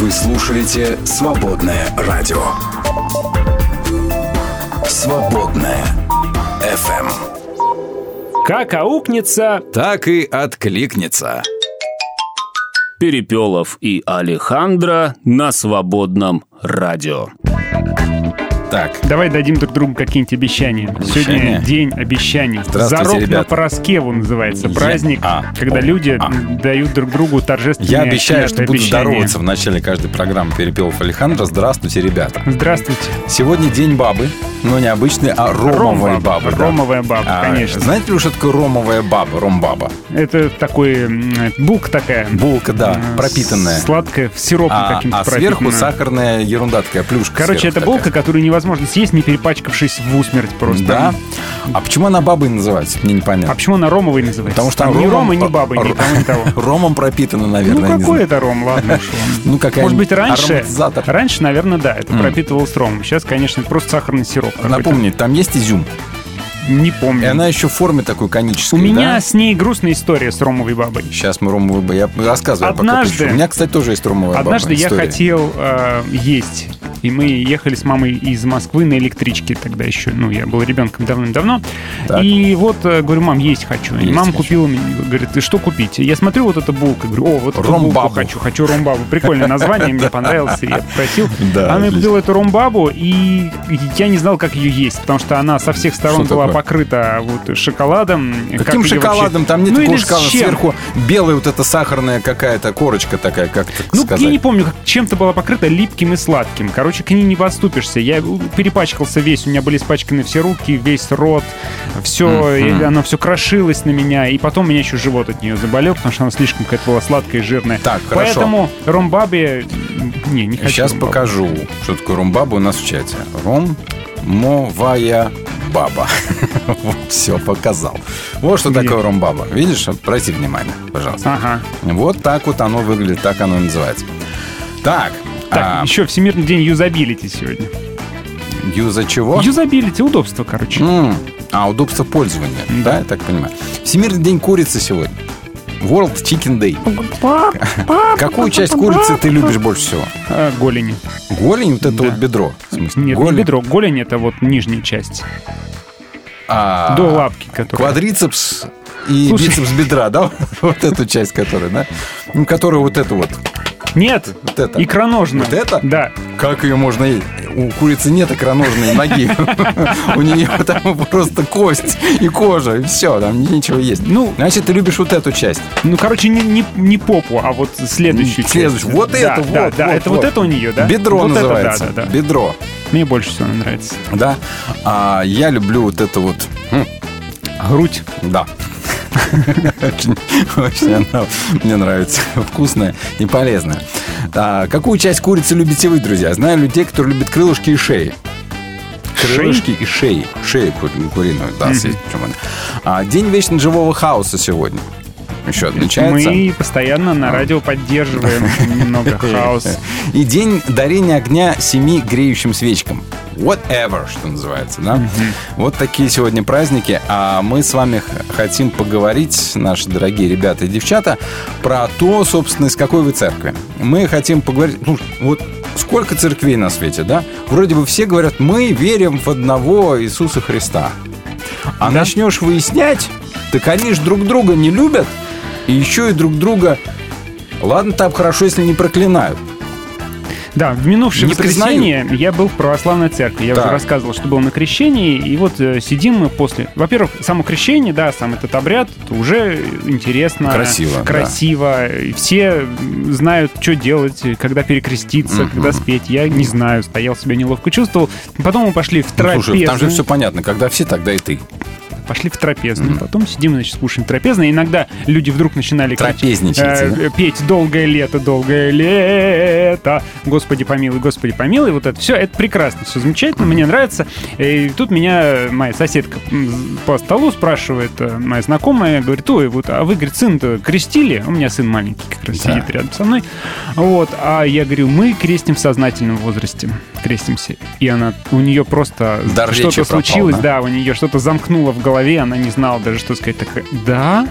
Вы слушаете «Свободное радио». «Свободное FM. Как аукнется, Так и откликнется. Перепелов и Алехандро на свободном радио. Так, давай дадим друг другу какие-нибудь обещания. Обещания? Сегодня день обещаний. Зарок на ребята. Пороскеву называется. Я- Праздник, а, когда о, люди а. дают друг другу торжественные я обещаю, что буду здороваться в начале каждой программы Перепелов Александра. Здравствуйте, ребята. Здравствуйте. Сегодня день бабы, но не обычной, а ромовой Ром бабы. да. Ромовая баба, А, конечно. Знаете ли, что такое ромовая баба, ромбаба? Это такой булка такая. Булка, да, Э, пропитанная. Сладкая, в сиропе А, каким-то а сверху сахарная ерунда такая, плюшка. Короче, это такая. булка, которую невозможно съесть, не перепачкавшись в усмерть просто. Да? А почему она бабой называется? Мне непонятно. А почему она ромовой называется? Потому что Там ни Рома, ни бабы, ни р- того, ни того. Ромом пропитана, наверное. Ну какой это ром, ладно. Ну, какая Может быть, раньше, раньше, наверное, да, это пропитывалось ромом. Сейчас, конечно, просто сахарный сироп. Напомни, там есть изюм. Не И помню. она еще в форме такой У конической, меня да? с ней грустная история с ромовой бабой. Сейчас мы ромовую бабу... Я рассказываю пока Однажды- пишу. У меня, кстати, тоже есть ромовая Однажды баба я история. хотел э, есть. И мы ехали с мамой из Москвы на электричке тогда еще. Ну, я был ребенком давным-давно. Так. И вот э, говорю, мам, есть хочу. И Есть мама хочу. купила мне, говорит, ты что купить? Я смотрю, вот эта булка. Говорю, о, вот эту булку хочу. Хочу ромбабу. Прикольное название, мне понравилось. и Я попросил. Она мне купила эту ромбабу, и я не знал, как ее есть, потому что она со всех сторон была покрыта вот шоколадом. Как Каким её шоколадом? вообще- Там нет Ну, такого шоколада. Сверху белая вот эта сахарная какая-то корочка такая, как так Ну, сказать. я не помню, как чем-то была покрыта липким и сладким. Короче, к ней не подступишься. Я перепачкался весь, у меня были испачканы все руки, весь рот, все, Мгм. оно все крошилось на меня, и потом у меня еще живот от нее заболел, потому что она слишком какая-то была сладкая и жирная. Так, хорошо. Поэтому ромбабе... Не, не хочу Сейчас ромбабу. покажу, что такое ромбаба у нас в чате. Ромовая баба. Вот, все, показал. Вот что Где? такое ромбаба. Видишь? Обрати внимание, пожалуйста. Ага. Вот так вот оно выглядит, так оно и называется. Так, Так, а, еще Всемирный день юзабилити сегодня. юза чего? Юзабилити, удобство, короче. М, А, удобство пользования, да. Да. я так понимаю. Всемирный день курицы сегодня. World Chicken Day. Какую часть курицы ты любишь больше всего? А, голени. Голень, вот это Да. вот бедро. В смысле, Нет, голень. не бедро. Голень это вот нижняя часть. А, До лапки, которая. Квадрицепс и Слушай. бицепс бедра, да? Вот эту часть, которая, да? Ну, которая вот эту вот. Нет, Вот это. икроножная. Вот это? Да. Как ее можно есть? У курицы нет икроножной ноги. У нее там просто кость и кожа, и все, там нечего есть. Ну, Значит, ты любишь вот эту часть. ну, короче, не, не, не попу, а вот следующую. часть. Следующую. Вот Да, это, да, вот, да, вот, это вот. это у нее, да? Бедро называется. да, да, да. Бедро, Мне больше всего нравится. да. А я люблю вот это вот. м, Грудь. Да. Очень, она мне нравится. Вкусная и полезная. А, какую часть курицы любите вы, друзья? Знаю людей, которые любят крылышки и шеи. Крылышки и шеи. Шею ку- куриную, да, она. А, День вечно живого хаоса сегодня. Еще отмечается. Мы постоянно на радио поддерживаем немного хаос. И день дарения огня семи греющим свечкам. Whatever, что называется, да? Вот такие сегодня праздники. А мы с вами хотим поговорить, наши дорогие ребята и девчата, про то, собственно, из какой вы церкви. Мы хотим поговорить, ну, вот сколько церквей на свете, да? Вроде бы все говорят, мы верим в одного Иисуса Христа. А начнешь выяснять, так они же друг друга не любят, и еще и друг друга Ладно, там хорошо, если не проклинают. Да, в минувшее Не воскресенье я был в православной церкви. Я Так. уже рассказывал, что был на крещении. И вот э, сидим мы после... Во-первых, само крещение, да, сам этот обряд, уже интересно. Красиво, да. Красиво. И Все знают, что делать, когда перекреститься, Мгм. когда спеть. Я не знаю, стоял себя неловко чувствовал. Потом мы пошли в Ну, трапезную. слушай, там же все понятно. Когда все, тогда и ты. Пошли в трапезную. Потом сидим, значит, слушаем трапезное. Иногда люди вдруг начинали кричать, Трапезничаете, э, да? петь «Долгое лето, долгое лето», «Господи помилуй, Господи помилуй». Вот это все, это прекрасно, все замечательно, мне нравится. И тут меня моя соседка по столу спрашивает, э, моя знакомая, говорит, ой, вот, а вы, говорит, сын-то крестили? У меня сын маленький как раз Да. сидит рядом со мной. Вот, а я говорю, мы крестим в сознательном возрасте, крестимся. И она, у нее просто что-то пропал, случилось, да? да, у нее что-то замкнуло в голове, она не знала даже, что сказать. Такая, да?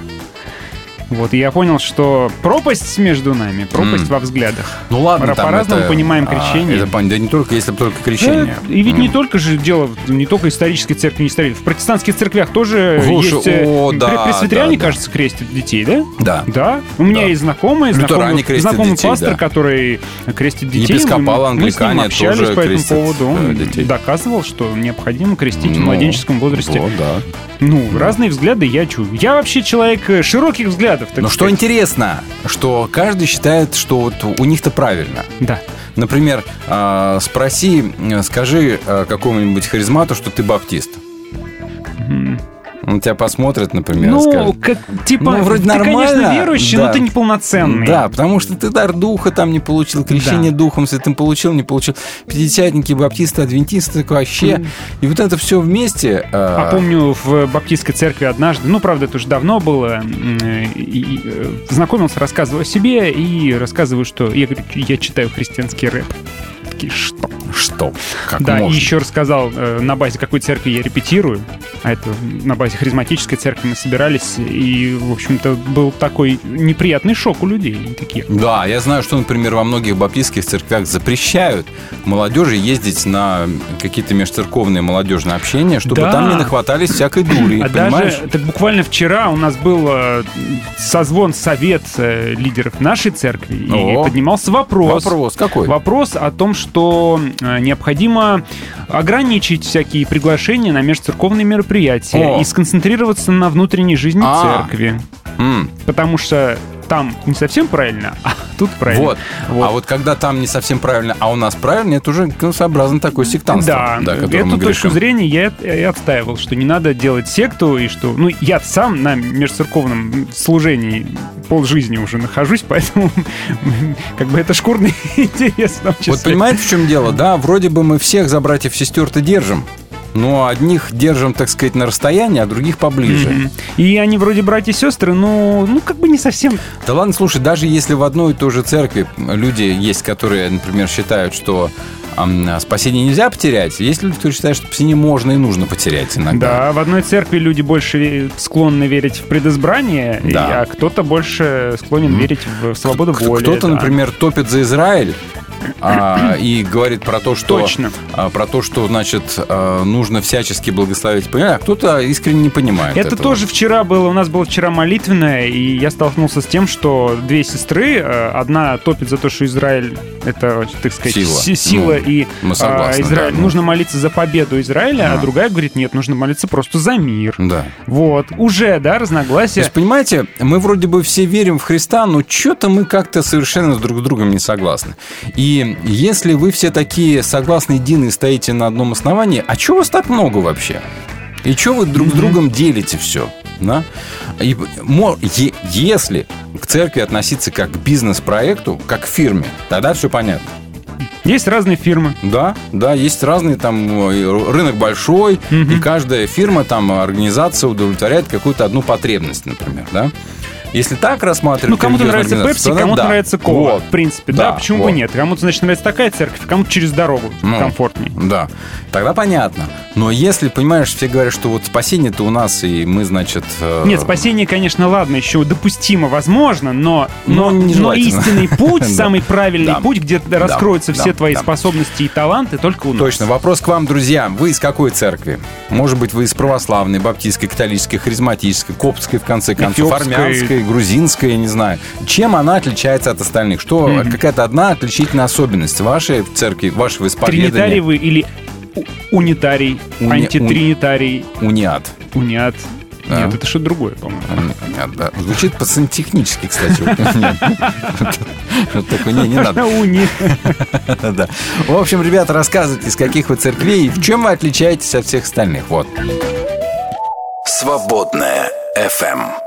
Вот, и я понял, что пропасть между нами, пропасть М. во взглядах. Ну ладно, там по-разному это- понимаем а, крещение. это понятно. да не только, если бы только крещение. Да, и ведь не М. только же дело, не только исторической церкви, не исторической. В протестантских церквях тоже Слушай, есть... э, о, да, пресвитериане, да, да. кажется, крестят детей, да? Да. Да. У меня Да. есть знакомый, Лютеране знакомый, знакомый детей, пастор, да. который крестит детей. Епископалы, Мы- мы с ним общались тоже по этому поводу. э, Он детей. доказывал, что необходимо крестить в Ну, младенческом возрасте. Вот, да. Ну, разные взгляды я чую. Я вообще человек э, широких взглядов. так Но что интересно, что каждый считает, что вот у них-то правильно. Да. Например, а, спроси, э, скажи э, какому-нибудь харизмату, что ты баптист. М. Он тебя посмотрит, например, Ну, скажет. как, типа, Ну, вроде ты, конечно, нормально, верующий, да. но ты неполноценный. Да, потому что ты дар духа там не получил, крещение духом святым получил, не получил. Пятидесятники, баптисты, адвентисты, так вообще. И вот это все вместе... А а, помню, в баптистской церкви однажды, ну, правда, это уже давно было, э, и- э, знакомился, рассказывал о себе и рассказываю, что я, говорю, я читаю христианский рэп. Такие, что? Что? Как да, можно? и еще рассказал, э, на базе какой церкви я репетирую, а это на базе харизматической церкви мы собирались, и, в общем-то, был такой неприятный шок у людей. Такие, Да, я знаю, что, например, во многих баптистских церквях запрещают молодежи ездить на какие-то межцерковные молодежные общения, чтобы Да. там не нахватались всякой дури, А понимаешь? даже, так буквально вчера у нас был э, созвон, совет э, лидеров нашей церкви, и О. поднимался вопрос. Вопрос какой? Вопрос о том, что э, необходимо ограничить всякие приглашения на межцерковные мероприятия О. и сконцентрироваться на внутренней жизни А. церкви. М, Потому что там не совсем правильно, а тут правильно. Вот. А вот когда там не совсем правильно, а у нас правильно, это уже ну, сообразно такое сектантство. Да, мы эту точку грешим. зрения я и отстаивал, что не надо делать секту, и что... Ну, я сам на межцерковном служении полжизни уже нахожусь, поэтому как бы это шкурный интерес. Вот понимаете, в чем дело? Да, вроде бы мы всех за братьев сестер-то держим, но одних держим, так сказать, на расстоянии, а других поближе. Мгм. И они вроде братья и сестры, но ну как бы не совсем. Да ладно, слушай, даже если в одной и той же церкви люди есть, которые, например, считают, что спасение нельзя потерять, есть люди, которые считают, что спасение можно и нужно потерять иногда. Да, в одной церкви люди больше склонны верить в предизбрание, Да. а кто-то больше склонен верить в свободу Кто- воли. Кто-то, да. например, топит за Израиль а, и говорит про то, что Точно. а, про то, что значит а, нужно всячески благословить. Понимаешь? А кто-то искренне не понимает. Это этого. тоже вчера было, у нас было вчера молитвенное, и я столкнулся с тем, что две сестры, э, одна топит за то, что Израиль это, так сказать, Сила. си- сила Ну, и мы согласны, а, Израиль, да, ну. нужно молиться за победу Израиля, а Ага. другая говорит, нет, нужно молиться просто за мир. Да. Вот, уже, да, То разногласия. есть, понимаете, мы вроде бы все верим в Христа, но что-то мы как-то совершенно друг с другом не согласны. И если вы все такие согласны едины и стоите на одном основании, а чего вас так много вообще? И что вы друг с другом делите все? Да? И если к церкви относиться как к бизнес-проекту, как к фирме, тогда все понятно. Есть разные фирмы. Да, да, есть разные там э, рынок большой, Мгм. и каждая фирма, там организация удовлетворяет какую-то одну потребность, например, да. Если так рассматривать, Ну, кому-то нравится Пепси, кому-то да. нравится кола. Вот. В принципе, да, Да, почему вот. бы нет? Кому-то, значит, нравится такая церковь, кому-то через дорогу Ну. комфортней. Да, тогда понятно. Но если, понимаешь, все говорят, что вот спасение-то у нас, и мы, значит... э, Нет, спасение, конечно, ладно, еще допустимо, возможно, но, Но но, но истинный путь, самый правильный путь, где раскроются все твои способности и таланты, только у нас. Точно. Вопрос к вам, друзья. Вы из какой церкви? Может быть, вы из православной, баптистской, католической, харизматической, коптской, в конце концов, армянской, грузинской, я не знаю. Чем она отличается от остальных? Что какая-то одна отличительная особенность вашей церкви, вашего Тринитарий исповедания? вы или унитарий, Уни- антитринитарий, Униат. униат. Да. Нет, это что-то другое, по-моему. Униат, да. Звучит по-сантехнически, кстати. Такой, не, не надо. Уни. Да. В общем, ребята, рассказывайте, из каких вы церквей и в чем вы отличаетесь от всех остальных. Вот. Свободная FM.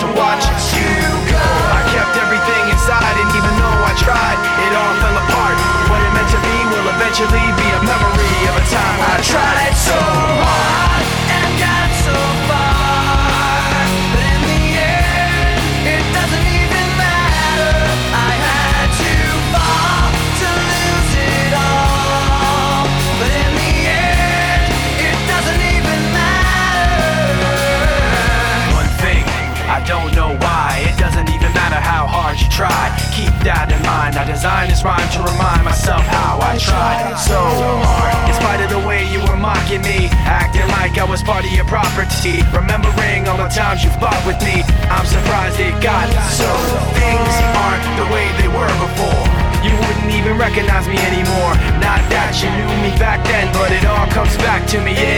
to me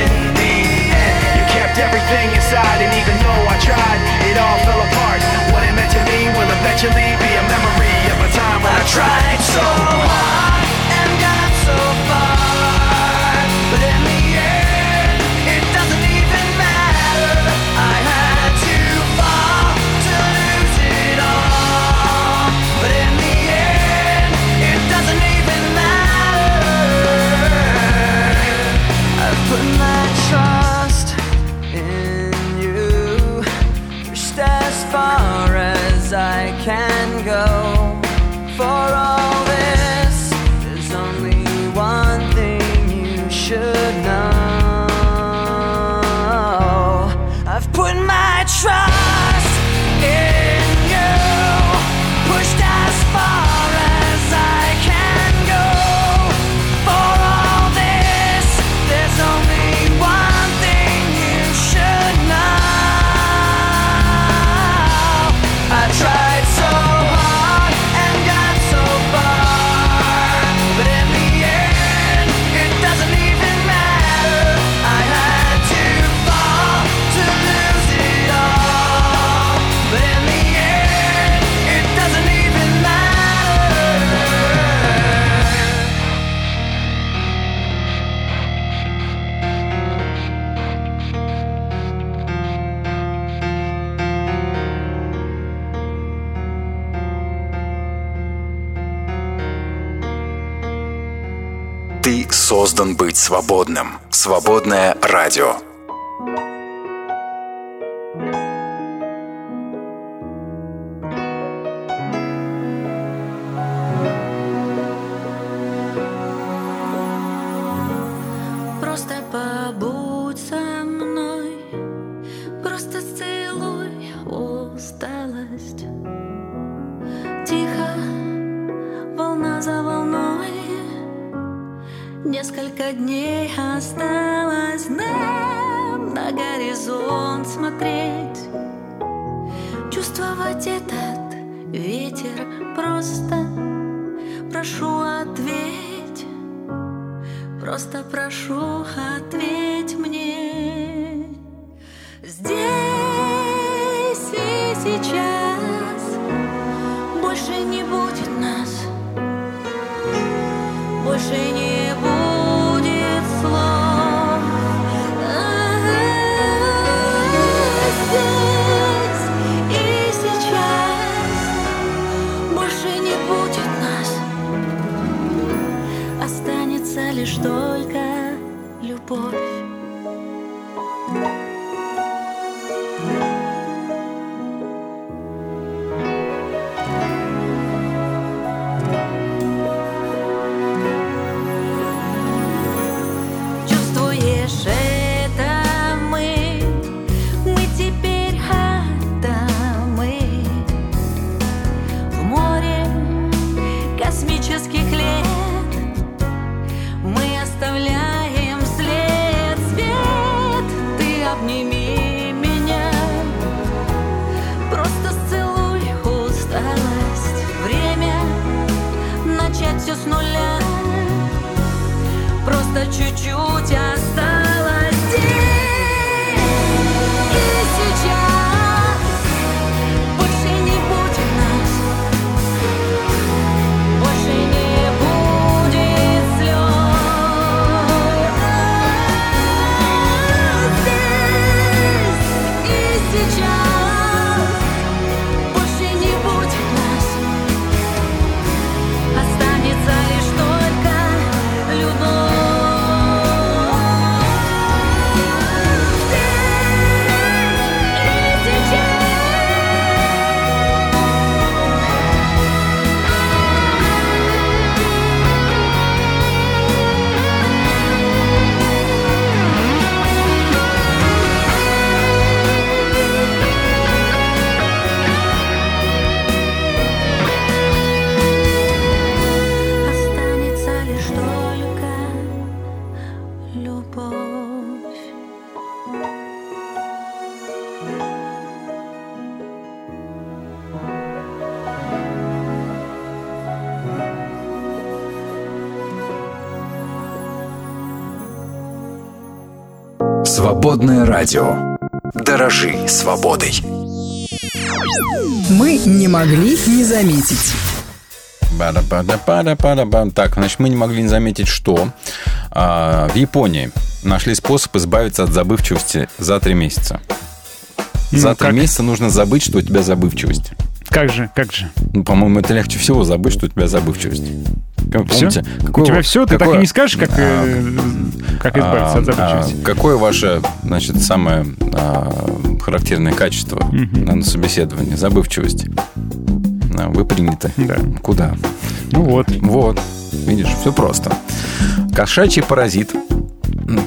быть свободным. Свободное радио. прошу, ответь мне. Здесь и сейчас больше не будет нас, больше не boy. нуля. Просто чуть-чуть. Свободное радио. Дорожи свободой. Мы не могли не заметить. Бада-бада-бада-бада-бам. Так, значит, мы не могли не заметить, что а, в Японии нашли способ избавиться от забывчивости за три месяца. За Ну, три как? месяца нужно забыть, что у тебя забывчивость. Как же, как же? Ну, по-моему, это легче всего забыть, что у тебя забывчивость. Как, Всё? помните, У тебя все? Ты так какое- и не скажешь, как, э, как избавиться от А, забывчивости? а, какое ваше, значит, самое а, характерное качество на, на собеседовании? Забывчивость. А, Вы приняты. Да. Куда? Ну вот. Вот. Видишь, все просто. Кошачий паразит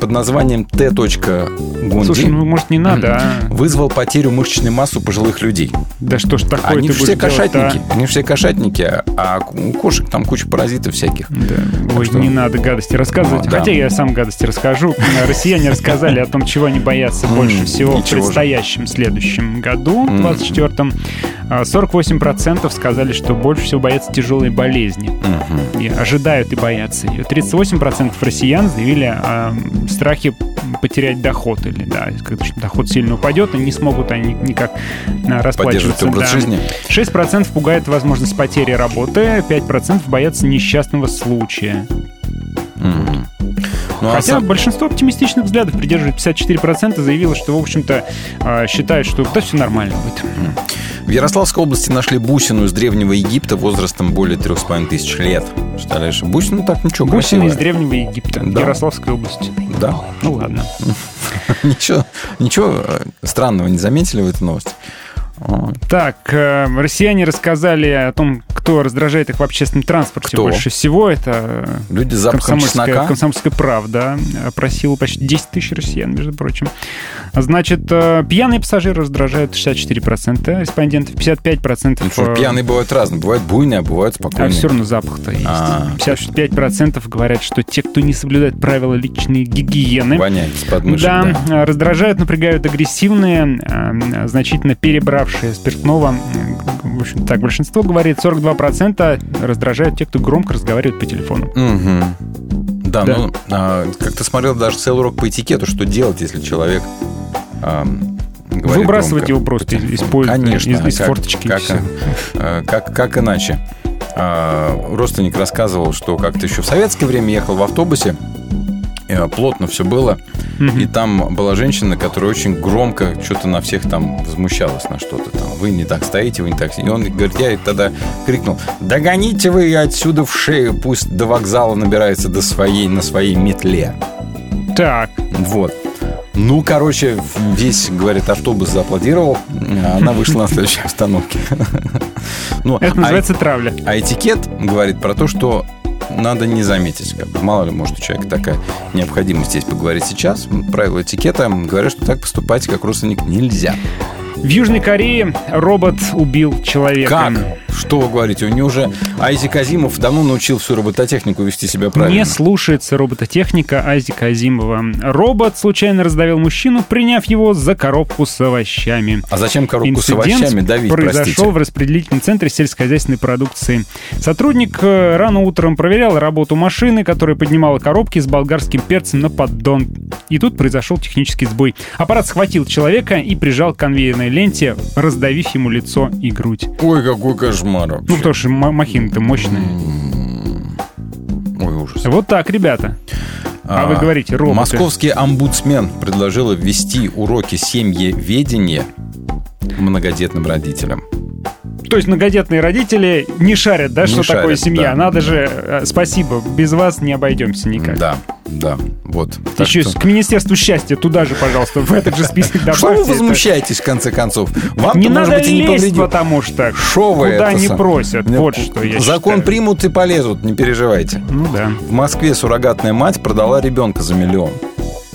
под названием Т.Гунди Слушай, ну может не надо, а? вызвал потерю мышечной массы у пожилых людей. Да что ж такое Они все а? кошатники. Они же все кошатники, а- а у кошек там куча паразитов всяких. Да. Ой, что- не надо гадости рассказывать. Да. Хотя я сам гадости расскажу. Россияне рассказали о том, чего они боятся больше всего в предстоящем следующем году, 24-м. А, 48% сказали, что больше всего боятся тяжелой болезни. И ожидают и боятся ее. 38% россиян заявили о страхе потерять доход или да, когда доход сильно упадет, и не смогут они никак а, расплачиваться. Образ да. жизни. 6% пугает возможность потери работы, 5% боятся несчастного случая. Ну, а Хотя сам- большинство оптимистичных взглядов придерживает 54% заявило, что, в общем-то, э, считают, что да, все нормально будет. В Ярославской области нашли бусину из Древнего Египта возрастом более трех с половиной тысяч лет. Представляешь, бусина так ничего, Бусины из красивая. Древнего Египта, Да. Ярославской области. Да. Ну ладно. Ничего, ничего э, странного не заметили в этой новости? Так, э, россияне рассказали о том, кто раздражает их в общественном транспорте Кто? больше всего. Это э, Люди с запахом комсомольская, чеснока. комсомольская правда опросила почти 10 тысяч россиян, между прочим. Значит, э, пьяные пассажиры раздражают 64% респондентов, 55% Ну, что, пьяные бывают разные. Бывают буйные, а бывают А спокойные. все равно запах-то есть. А, 55% говорят, что те, кто не соблюдает правила личной гигиены, Воняет из подмышек, да, да. раздражают, напрягают агрессивные, значительно перебравшие спиртного. В общем, так большинство говорит, 42% раздражают те, кто громко разговаривает по телефону. Мгм. Да, Да. ну, а, как ты смотрел даже целый урок по этикету, что делать, если человек говорит Выбрасывать громко его просто из, поезда, Конечно, из, а из как- форточки. Как, э, как, как иначе? А, Родственник рассказывал, что как-то еще в советское время ехал в автобусе, плотно все было, Мгм. и там была женщина, которая очень громко что-то на всех там возмущалась на что-то там. Вы не так стоите, вы не так... И он говорит, я тогда крикнул, догоните вы ее отсюда в шею, пусть до вокзала набирается до своей, на своей метле. Так, Вот. Ну, короче, весь, говорит, автобус зааплодировал, а она вышла на следующей остановке. Ну, это а- называется травля. а этикет говорит про то, что надо не заметить. Как бы. Мало ли, может, у человека такая необходимость есть поговорить сейчас. Правила этикета говорят, что так поступать как родственник нельзя. В Южной Корее робот убил человека. Как? Что вы говорите? У него уже Айзек Азимов давно научил всю робототехнику вести себя правильно. Не слушается робототехника Азика Азимова. Робот случайно раздавил мужчину, приняв его за коробку с овощами. А зачем коробку с Инцидент овощами давить, произошел простите? в распределительном центре сельскохозяйственной продукции. Сотрудник э, рано утром проверял работу машины, которая поднимала коробки с болгарским перцем на поддон. И тут произошел технический сбой. Аппарат схватил человека и прижал к конвейерной ленте, раздавив ему лицо и грудь. Ой, какой кошмар Ну, вообще. потому что ма- махина-то мощная. Ой, ужас. Вот так, ребята. А, вы говорите, роботы. Московский омбудсмен предложил ввести уроки семьеведения многодетным родителям. То есть многодетные родители не шарят, да, Не что такое шарят, семья. да. Надо же, э, спасибо, без вас не обойдемся никак. Да, да, вот. Еще что- к Министерству счастья туда же, пожалуйста, в этот же список добавьте. Что вы возмущаетесь, в конце концов? Вам Не надо быть, и не лезть, потому что Шо вы куда не сам- просят. Вот что я Закон считаю. примут и полезут, не переживайте. Ну да. В Москве суррогатная мать продала ребенка за миллион.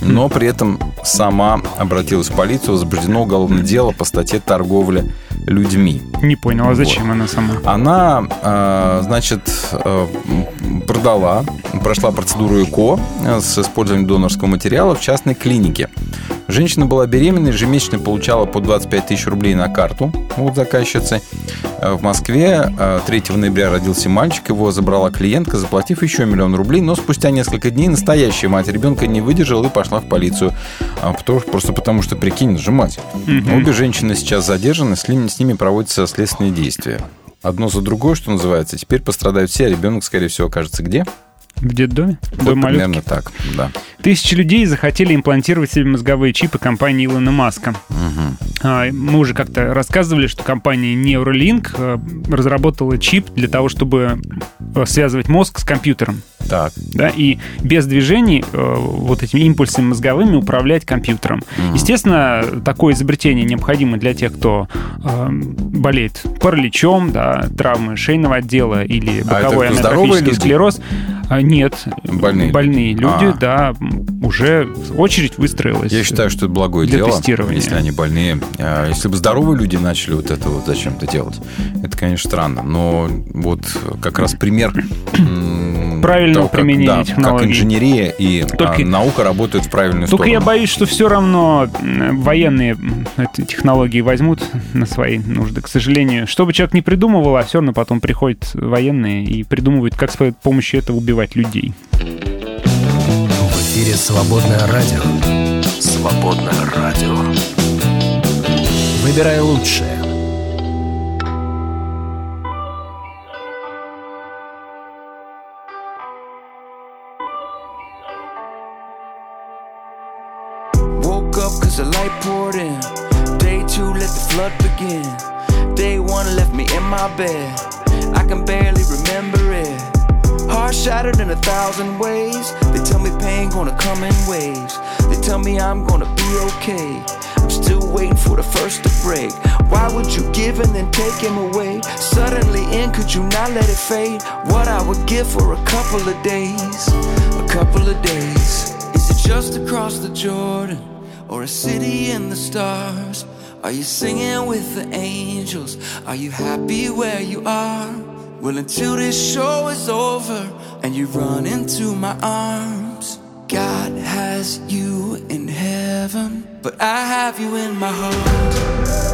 Но при этом сама обратилась в полицию, возбуждено уголовное дело по статье торговля людьми. Не понял, а зачем она сама? Она, э, значит, э, продала, прошла процедуру ЭКО э, с использованием донорского материала в частной клинике. Женщина была беременна, ежемесячно получала по 25 тысяч рублей на карту от заказчицы. Э, В Москве э, 3 ноября родился мальчик, его забрала клиентка, заплатив еще миллион рублей, но спустя несколько дней настоящая мать ребенка не выдержала и пошла в полицию. А, потому- Просто потому, что, прикинь, это же мать. Обе женщины сейчас задержаны, с с ними проводятся следственные действия. Одно за другое, что называется. Теперь пострадают все, а ребенок, скорее всего, окажется где? В детдоме? Вот Дом малютки. примерно так, да. Тысячи людей захотели имплантировать себе мозговые чипы компании Илона Маска. А, Мы уже как-то рассказывали, что компания Neuralink э, разработала чип для того, чтобы э, связывать мозг с компьютером. Так. Да, и без движений э, вот этими импульсами мозговыми управлять компьютером. Естественно, такое изобретение необходимо для тех, кто болеет параличом, да, травмы шейного отдела или А это боковой кто, здоровые амиотрофический люди? А, Нет, Больные. больные люди, А. да, уже очередь выстроилась. Я считаю, что это благое Для дело, тестирования. если они больные. А Если бы здоровые люди начали вот это вот зачем-то делать, это, конечно, странно. Но вот как раз пример Правильного того, как- применения да, технологий. Как инженерия и Только- а, наука работают в правильную Только сторону. я боюсь, что все равно военные эти технологии возьмут на свои нужды. К сожалению, что бы человек не придумывал, а все равно потом приходят военные и придумывают, как с помощью этого убивать людей. В эфире «Свободное радио». Свободное радио. Выбирай лучшее. Woke up cause the light poured in. Day two, let the flood begin. Day one left me in my bed. I can barely remember it. Heart shattered in a thousand ways. They tell me pain gonna come in waves. They tell me I'm gonna be okay. I'm still waiting for the first to break. Why would you give and then take him away? Suddenly in, could you not let it fade? What I would give for a couple of days. A couple of days. Is it just across the Jordan? Or a city in the stars? Are you singing with the angels? Are you happy where you are? Well, until this show is over and you run into my arms, God has you in heaven, but I have you in my heart.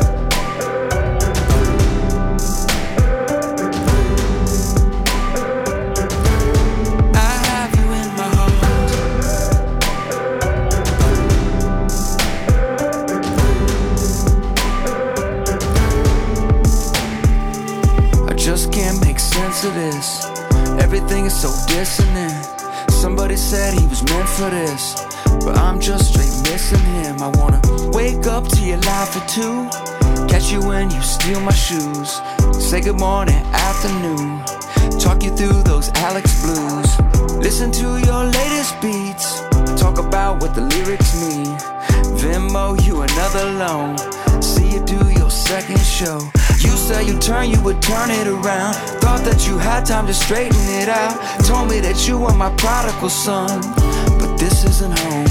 Of this. Everything is so dissonant. Somebody said he was meant for this, but I'm just straight missing him. I wanna wake up to your life for two. Catch you when you steal my shoes. Say good morning, afternoon. Talk you through those Alex blues. Listen to your latest beats. Talk about what the lyrics mean. Venmo you another loan. See you do your second show. You said you turn, you would turn it around. Thought that you had time to straighten it out. Told me that you were my prodigal son. But this isn't home.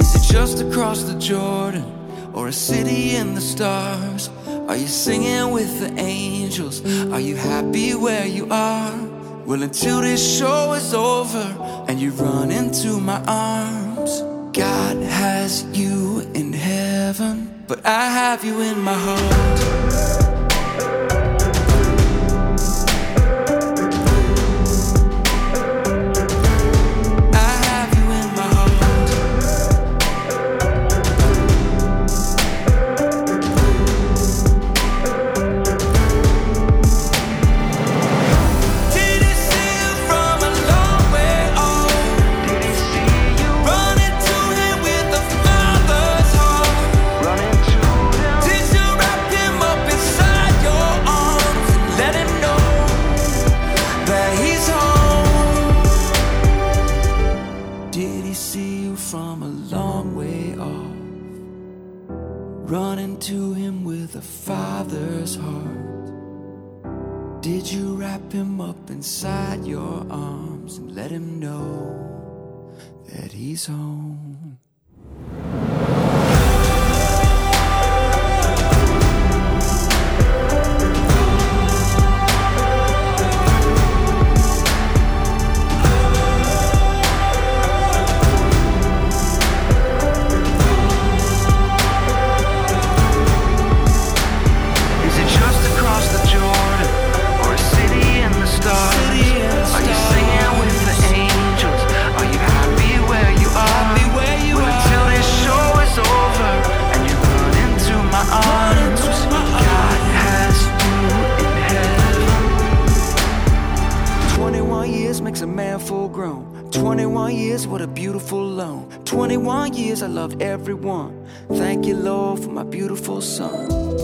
Is it just across the Jordan? Or a city in the stars? Are you singing with the angels? Are you happy where you are? Well, until this show is over and you run into my arms, God has you in heaven, but I have you in my heart. Him up inside your arms and let him know that he's home?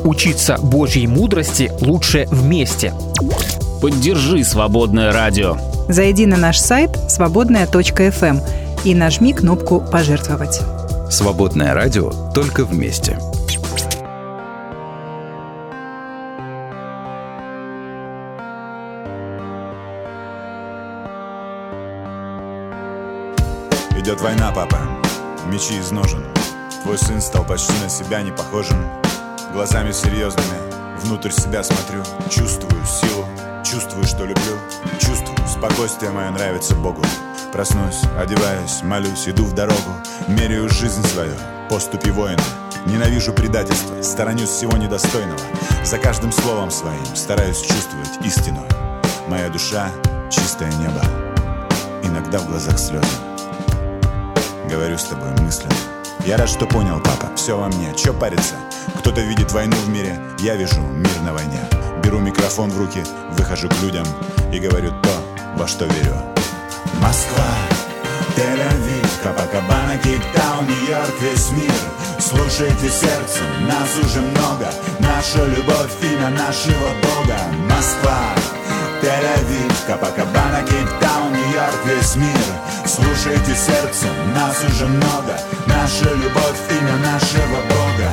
Учиться Божьей мудрости лучше вместе. Поддержи «Свободное радио». Зайди на наш сайт свободная.фм и нажми кнопку «Пожертвовать». Свободное радио только вместе. Идет война, папа, мечи из ножен. Твой сын стал почти на себя не похожим Глазами серьезными внутрь себя смотрю. Чувствую силу, чувствую, что люблю. Чувствую, спокойствие мое нравится Богу. Проснусь, одеваюсь, молюсь, иду в дорогу. Меряю жизнь свою, поступи воина. Ненавижу предательство, сторонюсь всего недостойного. За каждым словом своим стараюсь чувствовать истину. Моя душа — чистое небо. Иногда в глазах слезы Говорю с тобой мысленно. Я рад, что понял, папа, все во мне. Че париться? Кто-то видит войну в мире Я вижу мир на войне. Беру микрофон в руки, выхожу к людям И говорю то, во что верю. Москва, Тель-Авив, Капакабана, Кейптаун, Нью-Йорк, весь мир. Слушайте сердцем, нас уже много. Наша любовь имя нашего Бога. Москва, Тель-Авив, Капакабана, Кейптаун, Нью-Йорк, весь мир. Слушайте сердцем, нас уже много. Наша любовь имя нашего Бога.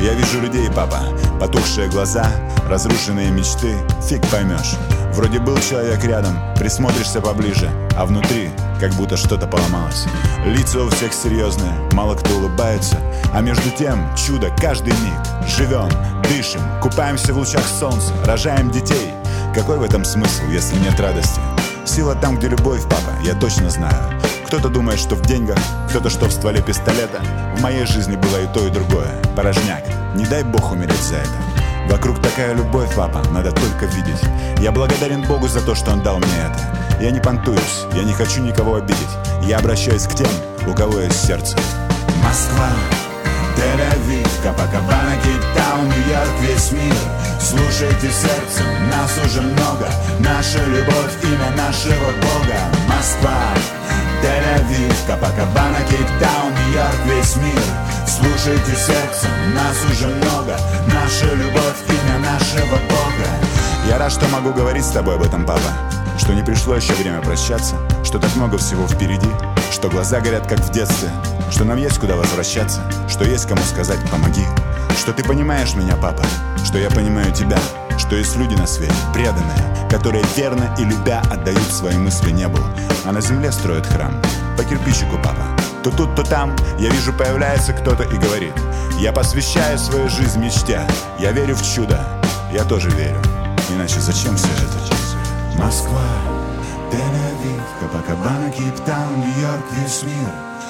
Я вижу людей, папа, потухшие глаза Разрушенные мечты, фиг поймешь. Вроде был человек рядом, присмотришься поближе А внутри как будто что-то поломалось. Лица у всех серьезные, мало кто улыбается. А между тем чудо каждый миг. Живем, дышим, купаемся в лучах солнца Рожаем детей. Какой в этом смысл, если нет радости? Сила там, где любовь, папа, я точно знаю. Кто-то думает, что в деньгах, кто-то, что в стволе пистолета. В моей жизни было и то, и другое. Порожняк, не дай бог умереть за это. Вокруг такая любовь, папа, надо только видеть. Я благодарен Богу за то, что Он дал мне это. Я не понтуюсь, я не хочу никого обидеть. Я обращаюсь к тем, у кого есть сердце. Москва, Тель-Авив, Капакабана, Кейптаун, Нью-Йорк, весь мир Слушайте сердцем, нас уже много. Наша любовь, имя нашего Бога. Москва, Тель-Авив, Капакабана, Кейптаун, Нью-Йорк, весь мир. Слушайте сердцем, нас уже много. Наша любовь, имя нашего Бога. Я рад, что могу говорить с тобой об этом, папа. Что не пришло еще время прощаться. Что так много всего впереди. Что глаза горят, как в детстве. Что нам есть куда возвращаться. Что есть кому сказать «помоги» Что ты понимаешь меня, папа Что я понимаю тебя Что есть люди на свете, преданные Которые верно и любя отдают свои мысли небу. А на земле строят храм По кирпичику, папа. То тут, то там я вижу появляется кто-то и говорит Я посвящаю свою жизнь мечте Я верю в чудо, я тоже верю Иначе зачем все это? Москва, Тель-Авив, Капакабана, Кейптаун, Нью-Йорк, весь мир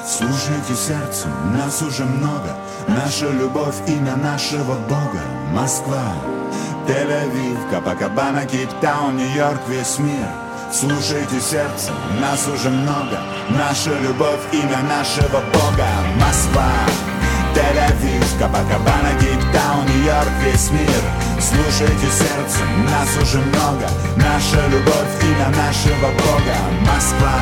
Слушайте сердцем, нас уже много. Наша любовь, имя нашего Бога. Москва, Тель-Авив, Капакабана, Кейптаун, Нью-Йорк, весь мир. Слушайте сердцем, нас уже много. Наша любовь, имя нашего Бога. Москва, Тель-Авив, Капакабана, Кейптаун, Нью-Йорк, весь мир. Слушайте сердцем, нас уже много. Наша любовь, имя нашего Бога. Москва,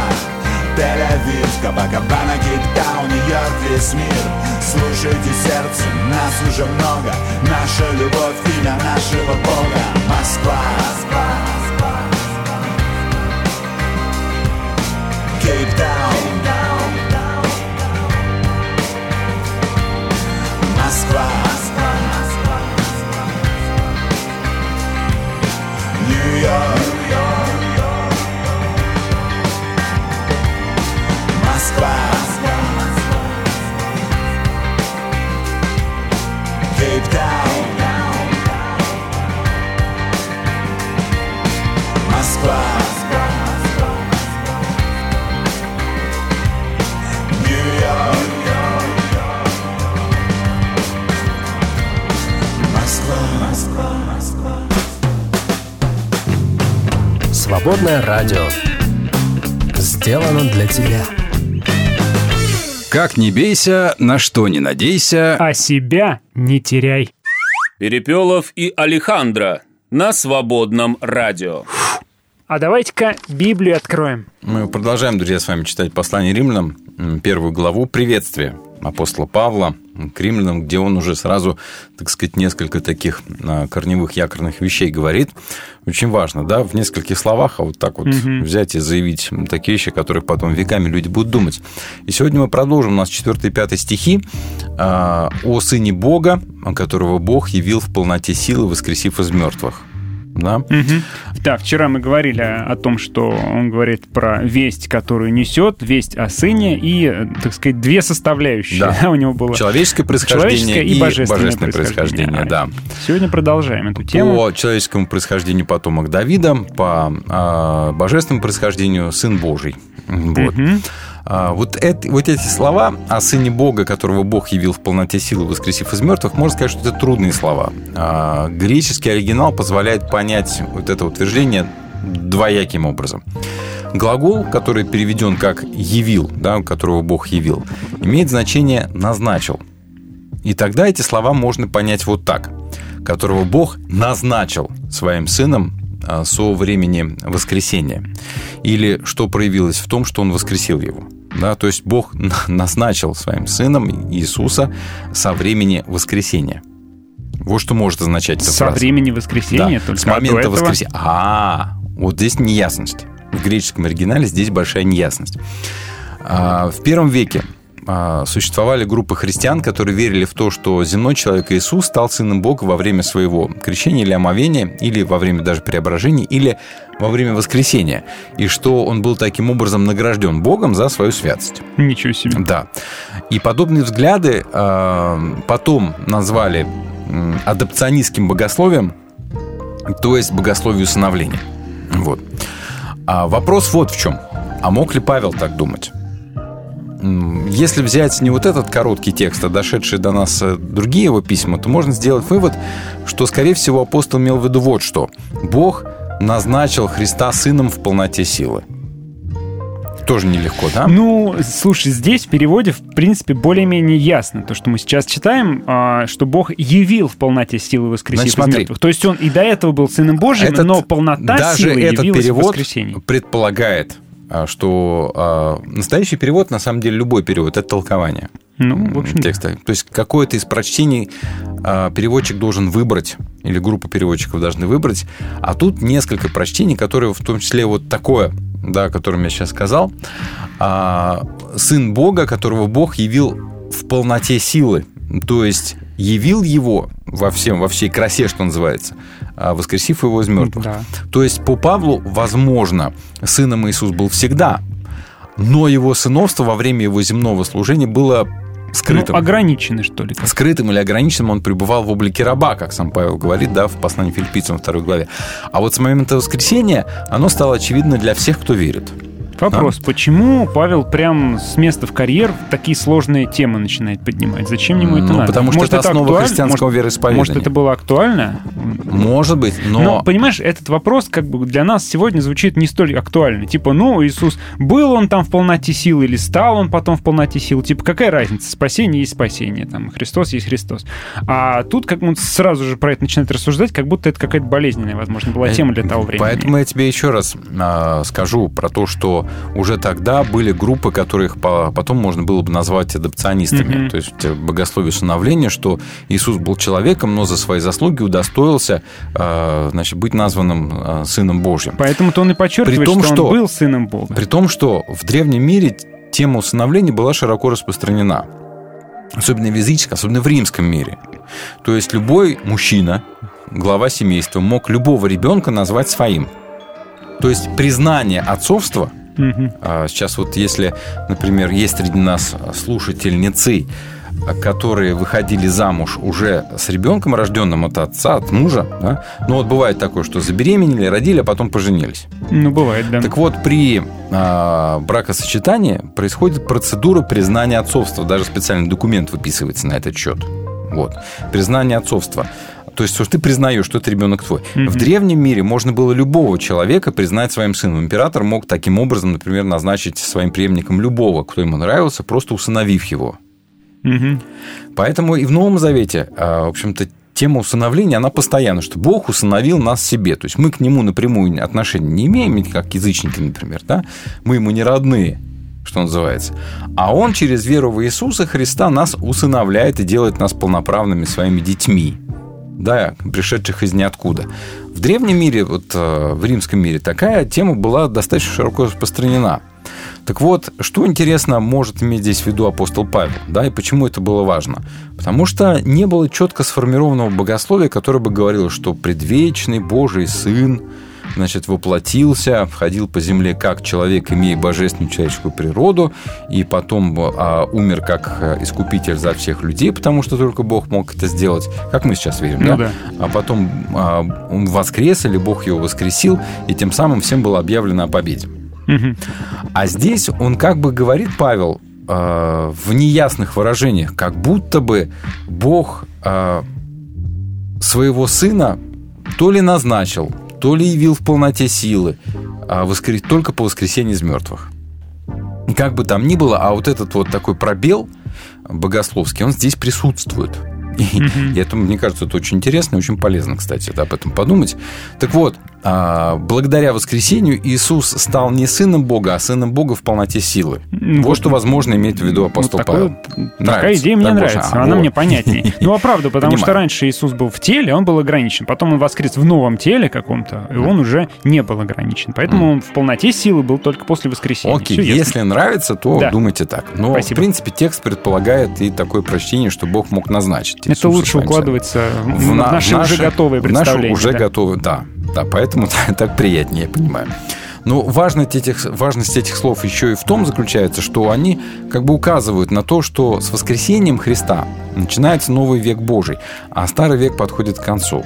Тель-Авив, Капакабана, Кейптаун, Нью-Йорк, весь мир Слушайте сердцем, нас уже много. Наша любовь, имя нашего Бога. Москва, Москва Cape Town Москва. Нью-Йорк Свободное радио. Сделано для тебя. Как не бейся, на что не надейся. А себя не теряй. Перепелов и Алехандро на свободном радио. А давайте-ка Библию откроем. Мы продолжаем, друзья, с вами читать послание римлянам, первую главу «Приветствие» апостола Павла к римлянам, где он уже сразу, так сказать, несколько таких а, корневых якорных вещей говорит. Очень важно, да, в нескольких словах, а вот так вот Мгм. взять и заявить такие вещи, о которых потом веками люди будут думать. И сегодня мы продолжим, у нас 4 и 5 стихи а, о Сыне Бога, которого Бог явил в полноте силы, воскресив из мертвых. Да? Мгм. Да, вчера мы говорили о том, что он говорит про весть, которую несет, весть о сыне и, э, так сказать, две составляющие. Да. у него было Человеческое происхождение человеческое и и божественное, божественное происхождение, да. Сегодня продолжаем эту тему. По человеческому происхождению потомок Давида, по а, божественному происхождению сын Божий. Вот. Мгм. А, вот, это- вот эти слова о сыне Бога, которого Бог явил в полноте силы, воскресив из мертвых, можно сказать, что это трудные слова. А, греческий оригинал позволяет понять вот это утверждение двояким образом. Глагол, который переведен как «явил», да, которого Бог явил, имеет значение «назначил». И тогда эти слова можно понять вот так. Которого Бог назначил своим сыном а, со времени воскресения. Или что проявилось в том, что он воскресил его. Да, то есть Бог назначил своим сыном Иисуса со времени воскресения. Вот что может означать эта Со фраза. времени воскресения Да, только. с момента этого- воскресения. А, вот здесь неясность. В греческом оригинале здесь большая неясность. А, В первом веке существовали группы христиан, которые верили в то, что земной человек Иисус стал сыном Бога во время своего крещения или омовения, или во время даже преображения, или во время воскресения, и что он был таким образом награжден Богом за свою святость. Ничего себе. Да. И подобные взгляды э, потом назвали адапционистским богословием, то есть богословию усыновления. Вот. А вопрос вот в чем. А мог ли Павел так думать? Если взять не вот этот короткий текст, а дошедшие до нас э, другие его письма, то можно сделать вывод, что, скорее всего, апостол имел в виду вот что. Бог назначил Христа сыном в полноте силы. Тоже нелегко, да? Ну, слушай, здесь в переводе, в принципе, более-менее ясно. То, что мы сейчас читаем, а, что Бог явил в полноте силы воскресив Значит, смотри. мертвых. То есть он и до этого был Сыном Божьим, Этот- но полнота даже силы этот явилась в перевод воскресении. предполагает, что а, настоящий перевод, на самом деле, любой перевод, это толкование Ну, в общем, да. текста. То есть какое-то из прочтений а, переводчик должен выбрать, или группа переводчиков должны выбрать, а тут несколько прочтений, которые в том числе вот такое, да, о котором я сейчас сказал, А, сын Бога, которого Бог явил в полноте силы, то есть явил его во всем, во всей красе, что называется, а, воскресив его из мертвых. Да. То есть по Павлу, возможно, сыном Иисус был всегда, но его сыновство во время его земного служения было скрытым. Ну, ограничены, что ли. как. Скрытым или ограниченным он пребывал в облике раба, как сам Павел говорит, да, в послании филиппийцам второй главе. А вот с момента воскресения оно стало очевидно для всех, кто верит. Вопрос, почему Павел прям с места в карьер такие сложные темы начинает поднимать? Зачем ему это Ну, надо? потому что это основа актуально? христианского может, вероисповедания. Может, это было актуально? Может быть, но... Но, понимаешь, этот вопрос как бы для нас сегодня звучит не столь актуально. Типа, ну, Иисус, был он там в полноте сил или стал он потом в полноте сил? Типа, какая разница? Спасение есть спасение, там, Христос есть Христос. А тут как он сразу же про это начинает рассуждать, как будто это какая-то болезненная, возможно, была тема для того времени. Э, Поэтому я тебе еще раз а, скажу про то, что уже тогда были группы, которых по- потом можно было бы назвать адапционистами. Мгм. То есть э, богословие усыновления, что Иисус был человеком, но за свои заслуги удостоился а, значит, быть названным а, Сыном Божьим. Поэтому-то он и подчеркивает, При том, что, что- он был сыном Бога. При том, что в древнем мире тема усыновления была широко распространена. Особенно в языческом, особенно в римском мире. То есть любой мужчина, глава семейства, мог любого ребенка назвать своим. То есть признание отцовства А Сейчас вот если, например, есть среди нас слушательницы, которые выходили замуж уже с ребенком, рожденным от отца, от мужа, да? ну вот бывает такое, что забеременели, родили, а потом поженились. Ну, бывает, да. Так вот, при а, бракосочетании происходит процедура признания отцовства. Даже специальный документ выписывается на этот счет. Вот. Признание отцовства. То есть, что ты признаешь, что это ребенок твой. Мгм. В древнем мире можно было любого человека признать своим сыном. Император мог таким образом, например, назначить своим преемником любого, кто ему нравился, просто усыновив его. Мгм. Поэтому и в Новом Завете, а, в общем-то, тема усыновления, она постоянно, что Бог усыновил нас себе. То есть мы к нему напрямую отношения не имеем, как язычники, например, да? Мы ему не родные, что называется. А он через веру в Иисуса Христа нас усыновляет и делает нас полноправными своими детьми, да, пришедших из ниоткуда. В древнем мире, вот э, в римском мире, такая тема была достаточно широко распространена. Так вот, что интересно может иметь здесь в виду апостол Павел, да, и почему это было важно? Потому что не было четко сформированного богословия, которое бы говорило, что предвечный Божий Сын, значит, воплотился, входил по земле как человек, имея божественную человеческую природу, и потом а, умер как э, искупитель за всех людей, потому что только Бог мог это сделать, как мы сейчас верим, Ну да? да. А потом а, он воскрес, или Бог его воскресил, и тем самым всем было объявлено о победе. Мгм. А здесь он как бы говорит, Павел, э, в неясных выражениях, как будто бы Бог э, своего сына то ли назначил, то ли явил в полноте силы а воскре- только по воскресении из мертвых. Как бы там ни было, а вот этот вот такой пробел богословский, он здесь присутствует. И, и это, мне кажется, это очень интересно и очень полезно, кстати, да, об этом подумать. Так вот, благодаря воскресению Иисус стал не сыном Бога, а сыном Бога в полноте силы. Ну, вот вот. что, возможно, имеет в виду апостол такое- Павел. Такая Нравится, идея мне Боже. нравится, А, она вот. мне понятнее. Ну, а правда, потому что Понимаю. раньше Иисус был в теле, он был ограничен. Потом он воскрес в новом теле каком-то, и он уже не был ограничен. Поэтому он в полноте силы был только после воскресения. Окей, если нравится, то Да. думайте так. Но, Спасибо. в принципе, текст предполагает и такое прочтение, что Бог мог назначить. Это Иисуса лучше своим укладывается в, В на- в наши уже готовые в наши представления. уже да. готовы, да. Да, поэтому так приятнее, я понимаю. Но важность этих, важность этих слов еще и в том заключается, что они как бы указывают на то, что с воскресением Христа начинается новый век Божий, а старый век подходит к концу.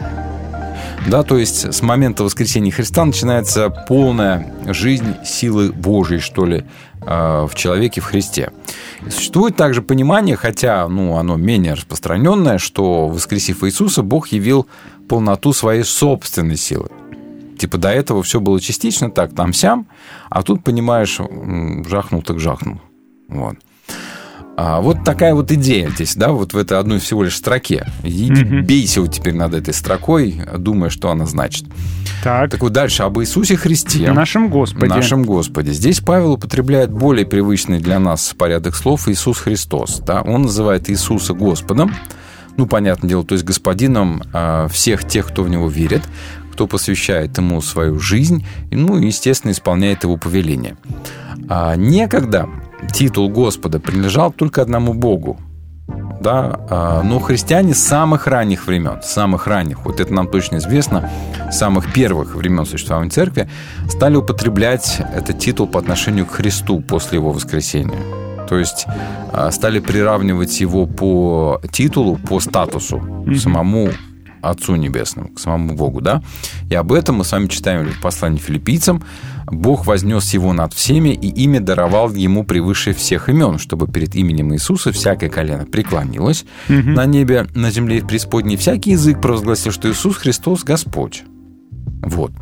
Да, то есть с момента воскресения Христа начинается полная жизнь силы Божьей, что ли, э, в человеке, в Христе. Существует также понимание, хотя ну, оно менее распространенное, что, воскресив Иисуса, Бог явил полноту своей собственной силы. Типа до этого все было частично так, там сям, а тут, понимаешь, жахнул так жахнул. Вот. А вот такая вот идея здесь, да, вот в этой одной всего лишь строке. Иди, Мгм. бейся вот теперь над этой строкой, думая, что она значит. Так, Так вот дальше, об Иисусе Христе. нашем Господе. Нашем Господе. Здесь Павел употребляет более привычный для нас порядок слов Иисус Христос. Да? Он называет Иисуса Господом, ну, понятное дело, то есть господином а, всех тех, кто в него верит, кто посвящает ему свою жизнь, ну, и, естественно, исполняет его повеление. А некогда титул Господа принадлежал только одному Богу, да, а, но христиане с самых ранних времен, с самых ранних, вот это нам точно известно, с самых первых времен существования церкви, стали употреблять этот титул по отношению к Христу после его воскресения. То есть а, стали приравнивать его по титулу, по статусу самому Отцу Небесному, к самому Богу, да? И об этом мы с вами читаем в послании филиппийцам. Бог вознес его над всеми, и имя даровал ему превыше всех имен, чтобы перед именем Иисуса всякое колено преклонилось на небе, на земле и в преисподней, всякий язык провозгласил, что Иисус Христос Господь. Вот.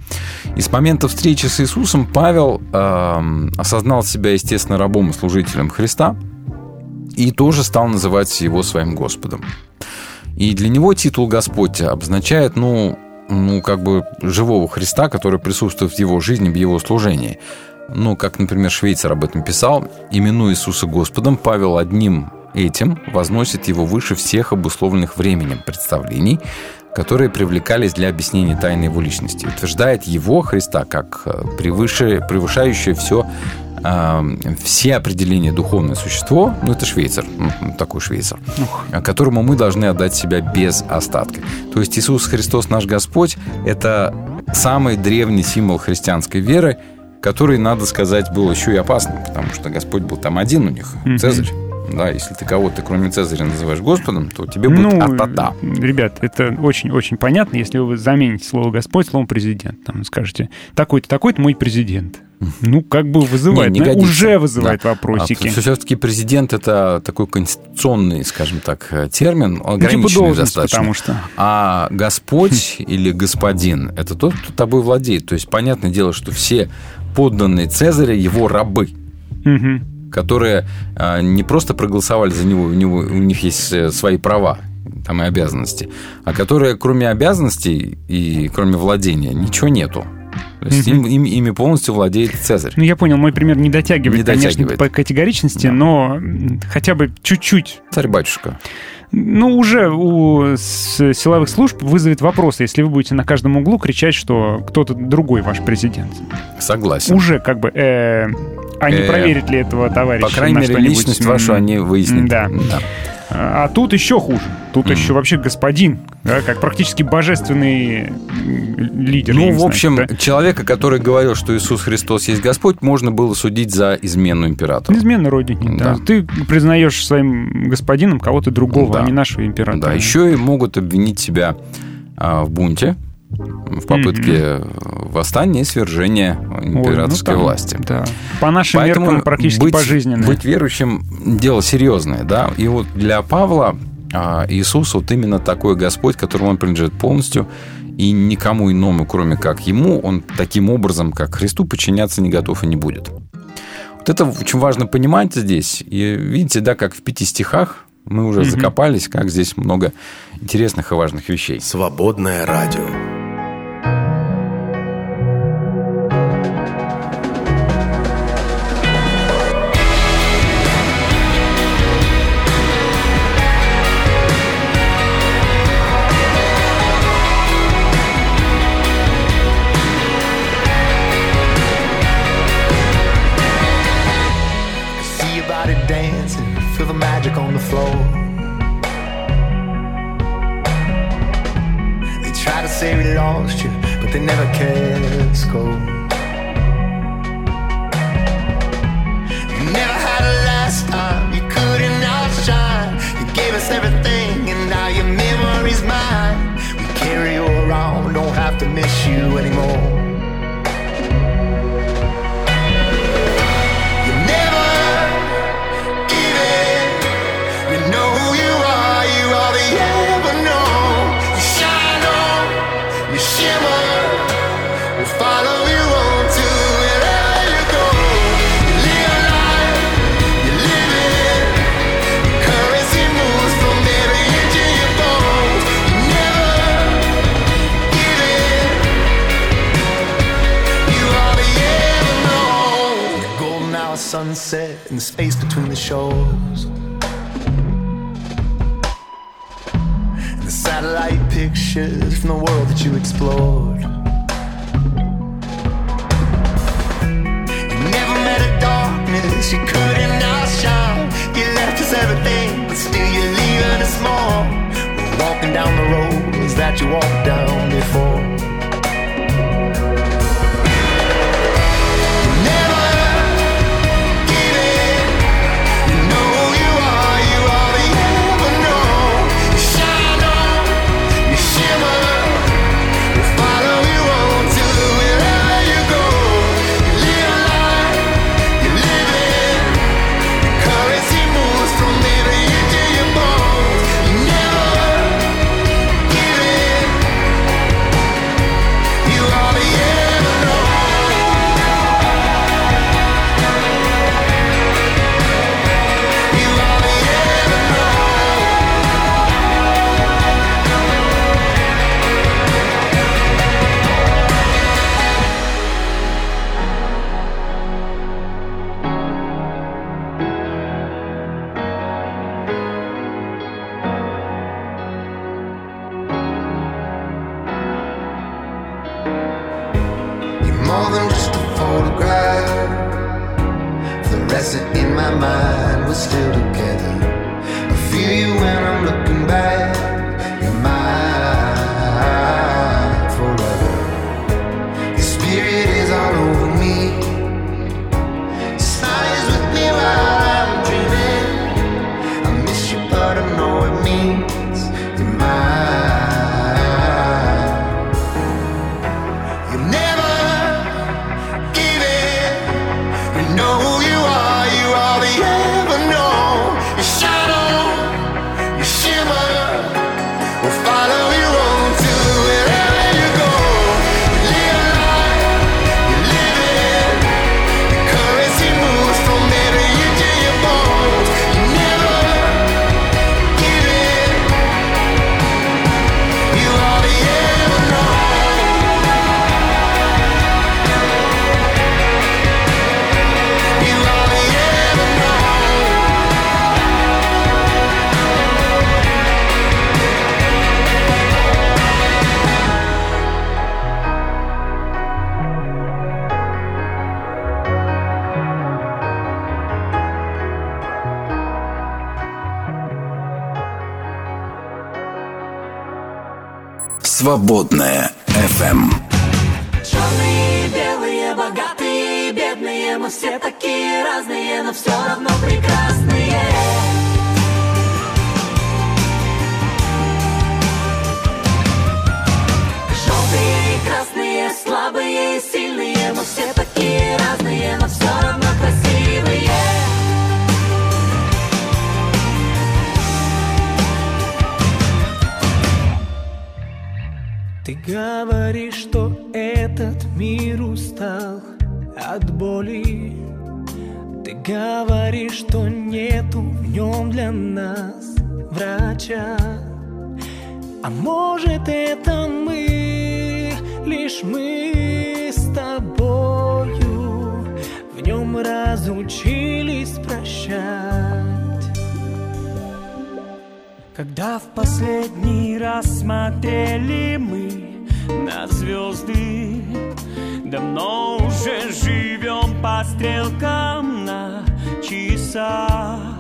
И с момента встречи с Иисусом Павел эм, осознал себя, естественно, рабом и служителем Христа и тоже стал называть его своим Господом. И для него титул Господь обозначает, ну, ну, как бы живого Христа, который присутствует в его жизни, в его служении. Ну, как, например, Швейцар об этом писал, именуя Иисуса Господом, Павел одним этим возносит его выше всех обусловленных временем представлений, которые привлекались для объяснения тайны его личности. Утверждает его, Христа, как э, превыше, превышающее все все определения духовное существо, ну это швейцар, такой швейцар, которому мы должны отдать себя без остатка. То есть Иисус Христос наш Господь – это самый древний символ христианской веры, который, надо сказать, был еще и опасным, потому что Господь был там один у них, Мгм. Цезарь. Да, если ты кого-то, кроме Цезаря, называешь Господом, то тебе будет Ну, а-та-та. ребят, это очень-очень понятно, если вы замените слово «Господь» словом «президент». Там скажете, такой-то, такой-то мой президент. Ну, как бы вызывает, Не, не годится. уже вызывает Да. вопросики. А все-таки президент это такой конституционный, скажем так, э, термин, Ну, типа ограниченный должность, достаточно. потому что. А Господь или господин это тот, кто тобой владеет. То есть понятное дело, что все подданные Цезаря его рабы Мгм. которые а, не просто проголосовали за него, у, него, у них есть э, свои права, там и обязанности, а которые кроме обязанностей и кроме владения ничего нету. То есть им, им- ими полностью владеет Цезарь. Ну, я понял, мой пример не дотягивает, Не конечно, дотягивает. по категоричности, но м, хотя бы чуть-чуть. Царь-батюшка. Ну, уже у силовых служб вызовет вопрос, если вы будете на каждом углу кричать, что кто-то другой ваш президент. Согласен. Уже как бы... э, а Э, проверит ли этого товарища По крайней мере, личность вашу они выяснят. Да. А тут еще хуже. Тут еще вообще господин, да, как практически божественный лидер. Ну, в знаю, общем, да. человека, который говорил, что Иисус Христос есть Господь, можно было судить за измену императору. Измена родине, да. Да. Ты признаешь своим господином кого-то другого, Да. а не нашего императора. Да, еще и могут обвинить тебя а, в бунте, в попытке восстания и свержения Ой, императорской ну там, власти. Да. По нашим меркам практически быть, пожизненно. Быть верующим дело серьезное, да. И вот для Павла а, Иисус вот именно такой Господь, которому он принадлежит полностью, и никому иному, кроме как ему, он таким образом, как Христу, подчиняться не готов и не будет. Вот это очень важно понимать здесь. И видите, да, как в пяти стихах мы уже Мгм. закопались, как здесь много интересных и важных вещей. Свободное радио. never cared. Sunset in the space between the shores. And the satellite pictures from the world that you explored. You never met a darkness you couldn't outshine. You left us everything, but still you're leaving us more. We're walking down the roads that you walked down свободны. умом разучились прощать. Когда в последний раз смотрели мы на звезды, давно уже живем по стрелкам на часах.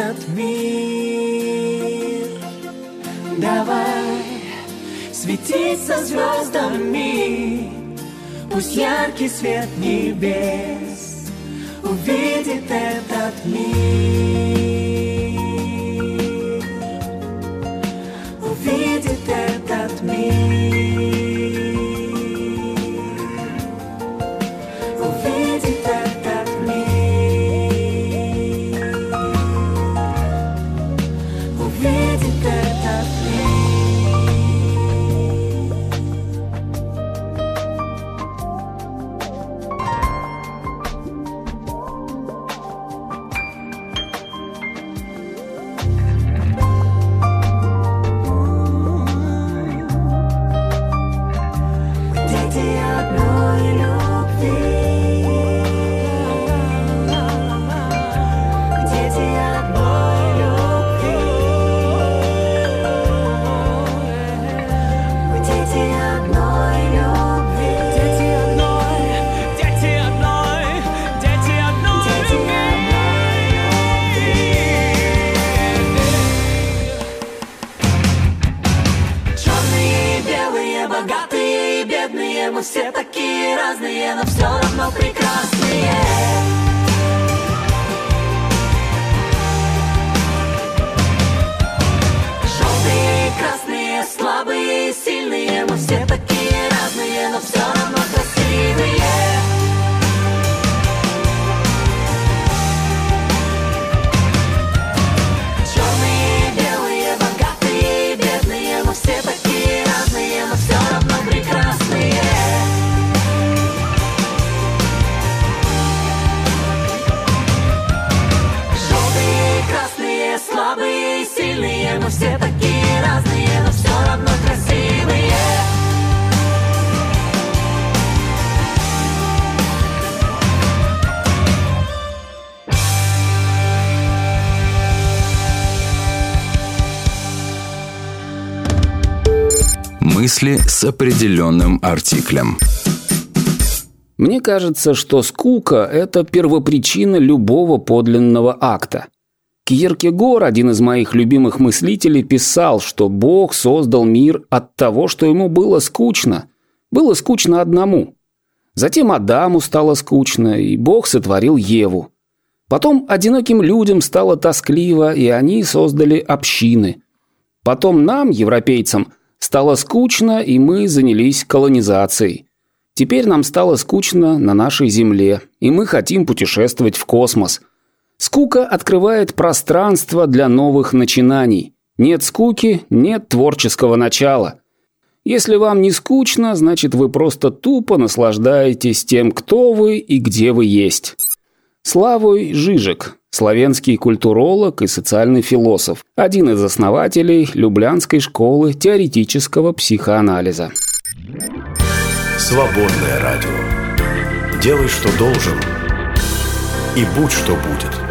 этот мир. Давай светиться звездами, Пусть яркий свет небес увидит этот мир. Богатые и бедные, мы все такие разные, но все равно прекрасные. Желтые и красные, слабые и сильные, мы все такие разные, но все равно мысли с определенным артиклем. Мне кажется, что скука – это первопричина любого подлинного акта. Кьеркегор, один из моих любимых мыслителей, писал, что Бог создал мир от того, что ему было скучно. Было скучно одному. Затем Адаму стало скучно, и Бог сотворил Еву. Потом одиноким людям стало тоскливо, и они создали общины. Потом нам, европейцам, стало скучно, и мы занялись колонизацией. Теперь нам стало скучно на нашей Земле, и мы хотим путешествовать в космос. Скука открывает пространство для новых начинаний. Нет скуки – нет творческого начала. Если вам не скучно, значит вы просто тупо наслаждаетесь тем, кто вы и где вы есть. Славой Жижик, славянский культуролог и социальный философ, один из основателей Люблянской школы теоретического психоанализа. Свободное радио. Делай, что должен, и будь, что будет.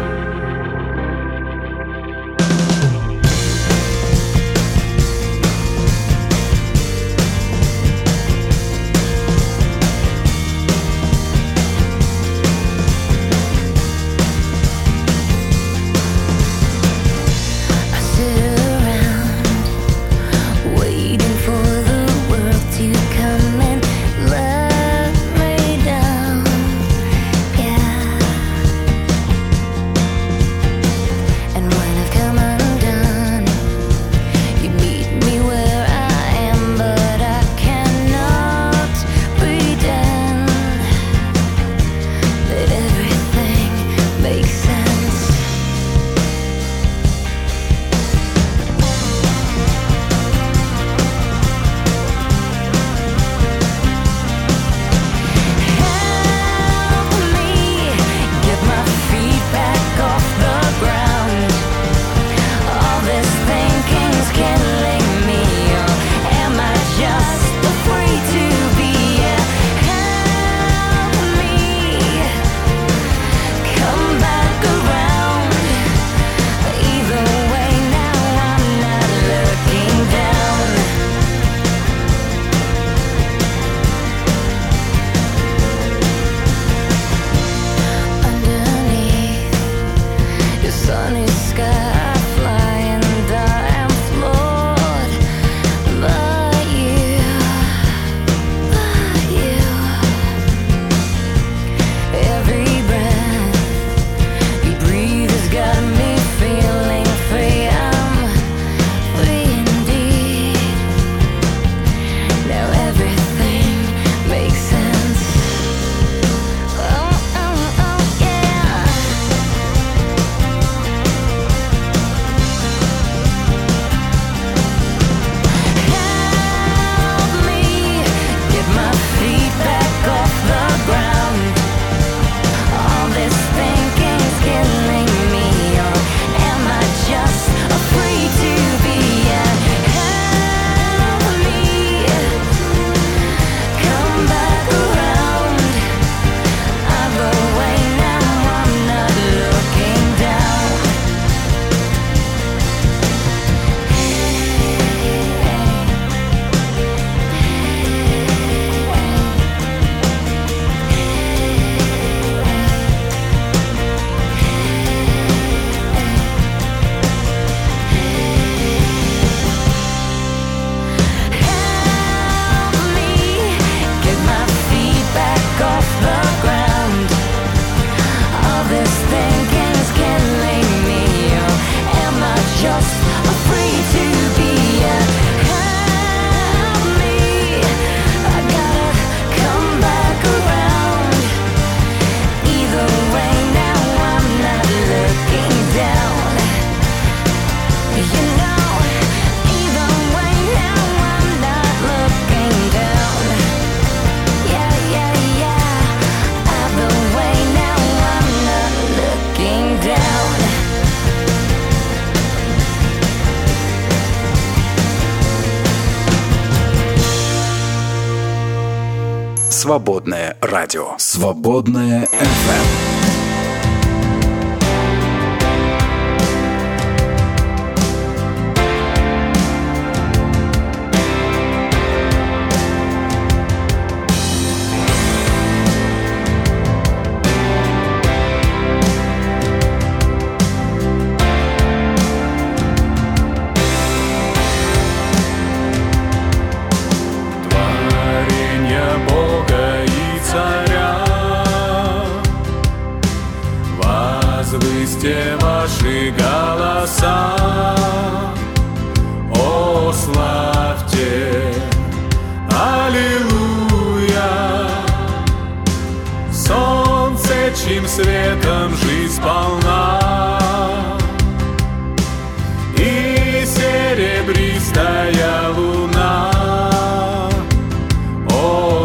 Свободное радио. Свободное FM.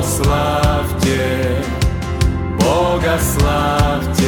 Славьте, Бога славьте,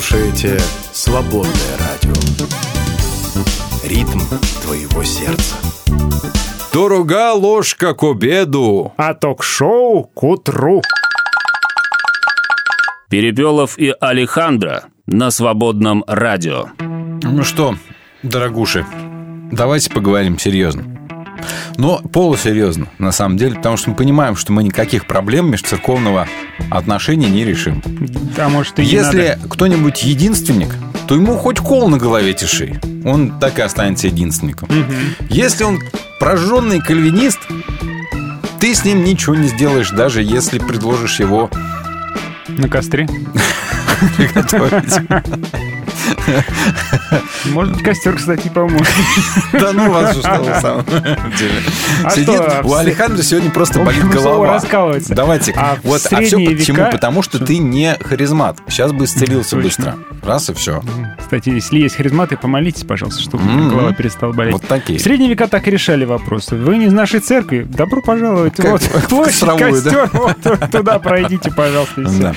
слушаете «Свободное радио». Ритм твоего сердца. Дорога ложка к обеду. А ток-шоу к утру. Перепелов и Алехандро на свободном радио. Ну что, дорогуши, давайте поговорим серьезно. Но полусерьезно, на самом деле, потому что мы понимаем, что мы никаких проблем межцерковного отношения не решим. А может и Если кто-нибудь единственник, то ему хоть кол на голове тиши. Он так и останется единственником. Если он прожженный кальвинист, ты с ним ничего не сделаешь, даже если предложишь его На костре? приготовить. Может быть, костер, кстати, поможет. Да ну вас же, что вы в самом деле. А Сидит, что, у в Алехандро сегодня просто болит голова. Давайте. А вот, а все почему? Потому что ты не харизмат. Сейчас бы исцелился быстро. Раз и все. Кстати, если есть харизматы, помолитесь, пожалуйста, чтобы Мгм. голова перестала болеть. Вот такие. В средние века так и решали вопросы. Вы не из нашей церкви? Добро пожаловать. Как вот площадь, костер, вот туда пройдите, пожалуйста, и всё. Да.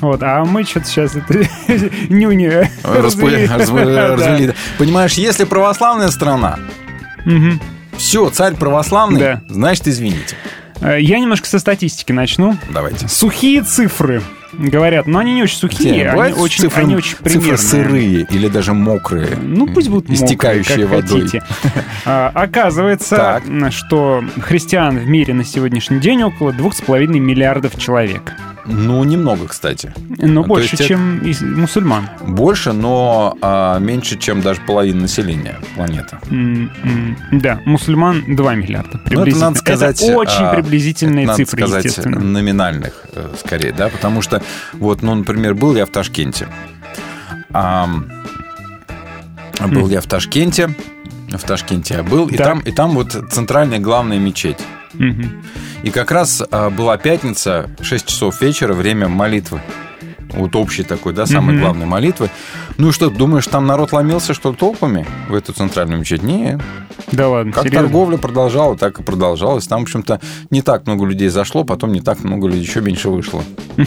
Вот, а мы что-то сейчас это нюни развели. Понимаешь, если православная страна, все, царь православный, значит, извините. Э, Я немножко со статистики начну. Давайте. Сухие цифры, говорят, но они не очень сухие, Те, они очень, цифры, они очень цифры примерные. сырые или даже мокрые. Ну, пусть будут мокрые, истекающие как водой. хотите. А, Оказывается, что христиан в мире на сегодняшний день около 2,5 миллиардов человек. Ну, немного, кстати. Но То больше, есть это- чем из мусульман. Больше, но а, меньше, чем даже половина населения планеты. М, Да, мусульман 2 миллиарда. Ну, это надо сказать... Это очень а, приблизительные это надо цифры, сказать, естественно. номинальных, э, скорее, да, потому что, вот, ну, например, был я в Ташкенте. Ам, был я в Ташкенте, в Ташкенте я был, и Так. там, и там вот центральная главная мечеть. Мгм. И как раз а, была пятница, 6 часов вечера, время молитвы. Вот общей такой, да, самой Мгм. главной молитвы. Ну и что, думаешь, там народ ломился, что толпами в эту центральную мечеть? Нет. Да ладно, Как серьезно? торговля продолжала, так и продолжалась. Там, в общем-то, не так много людей зашло, потом не так много людей, еще меньше вышло.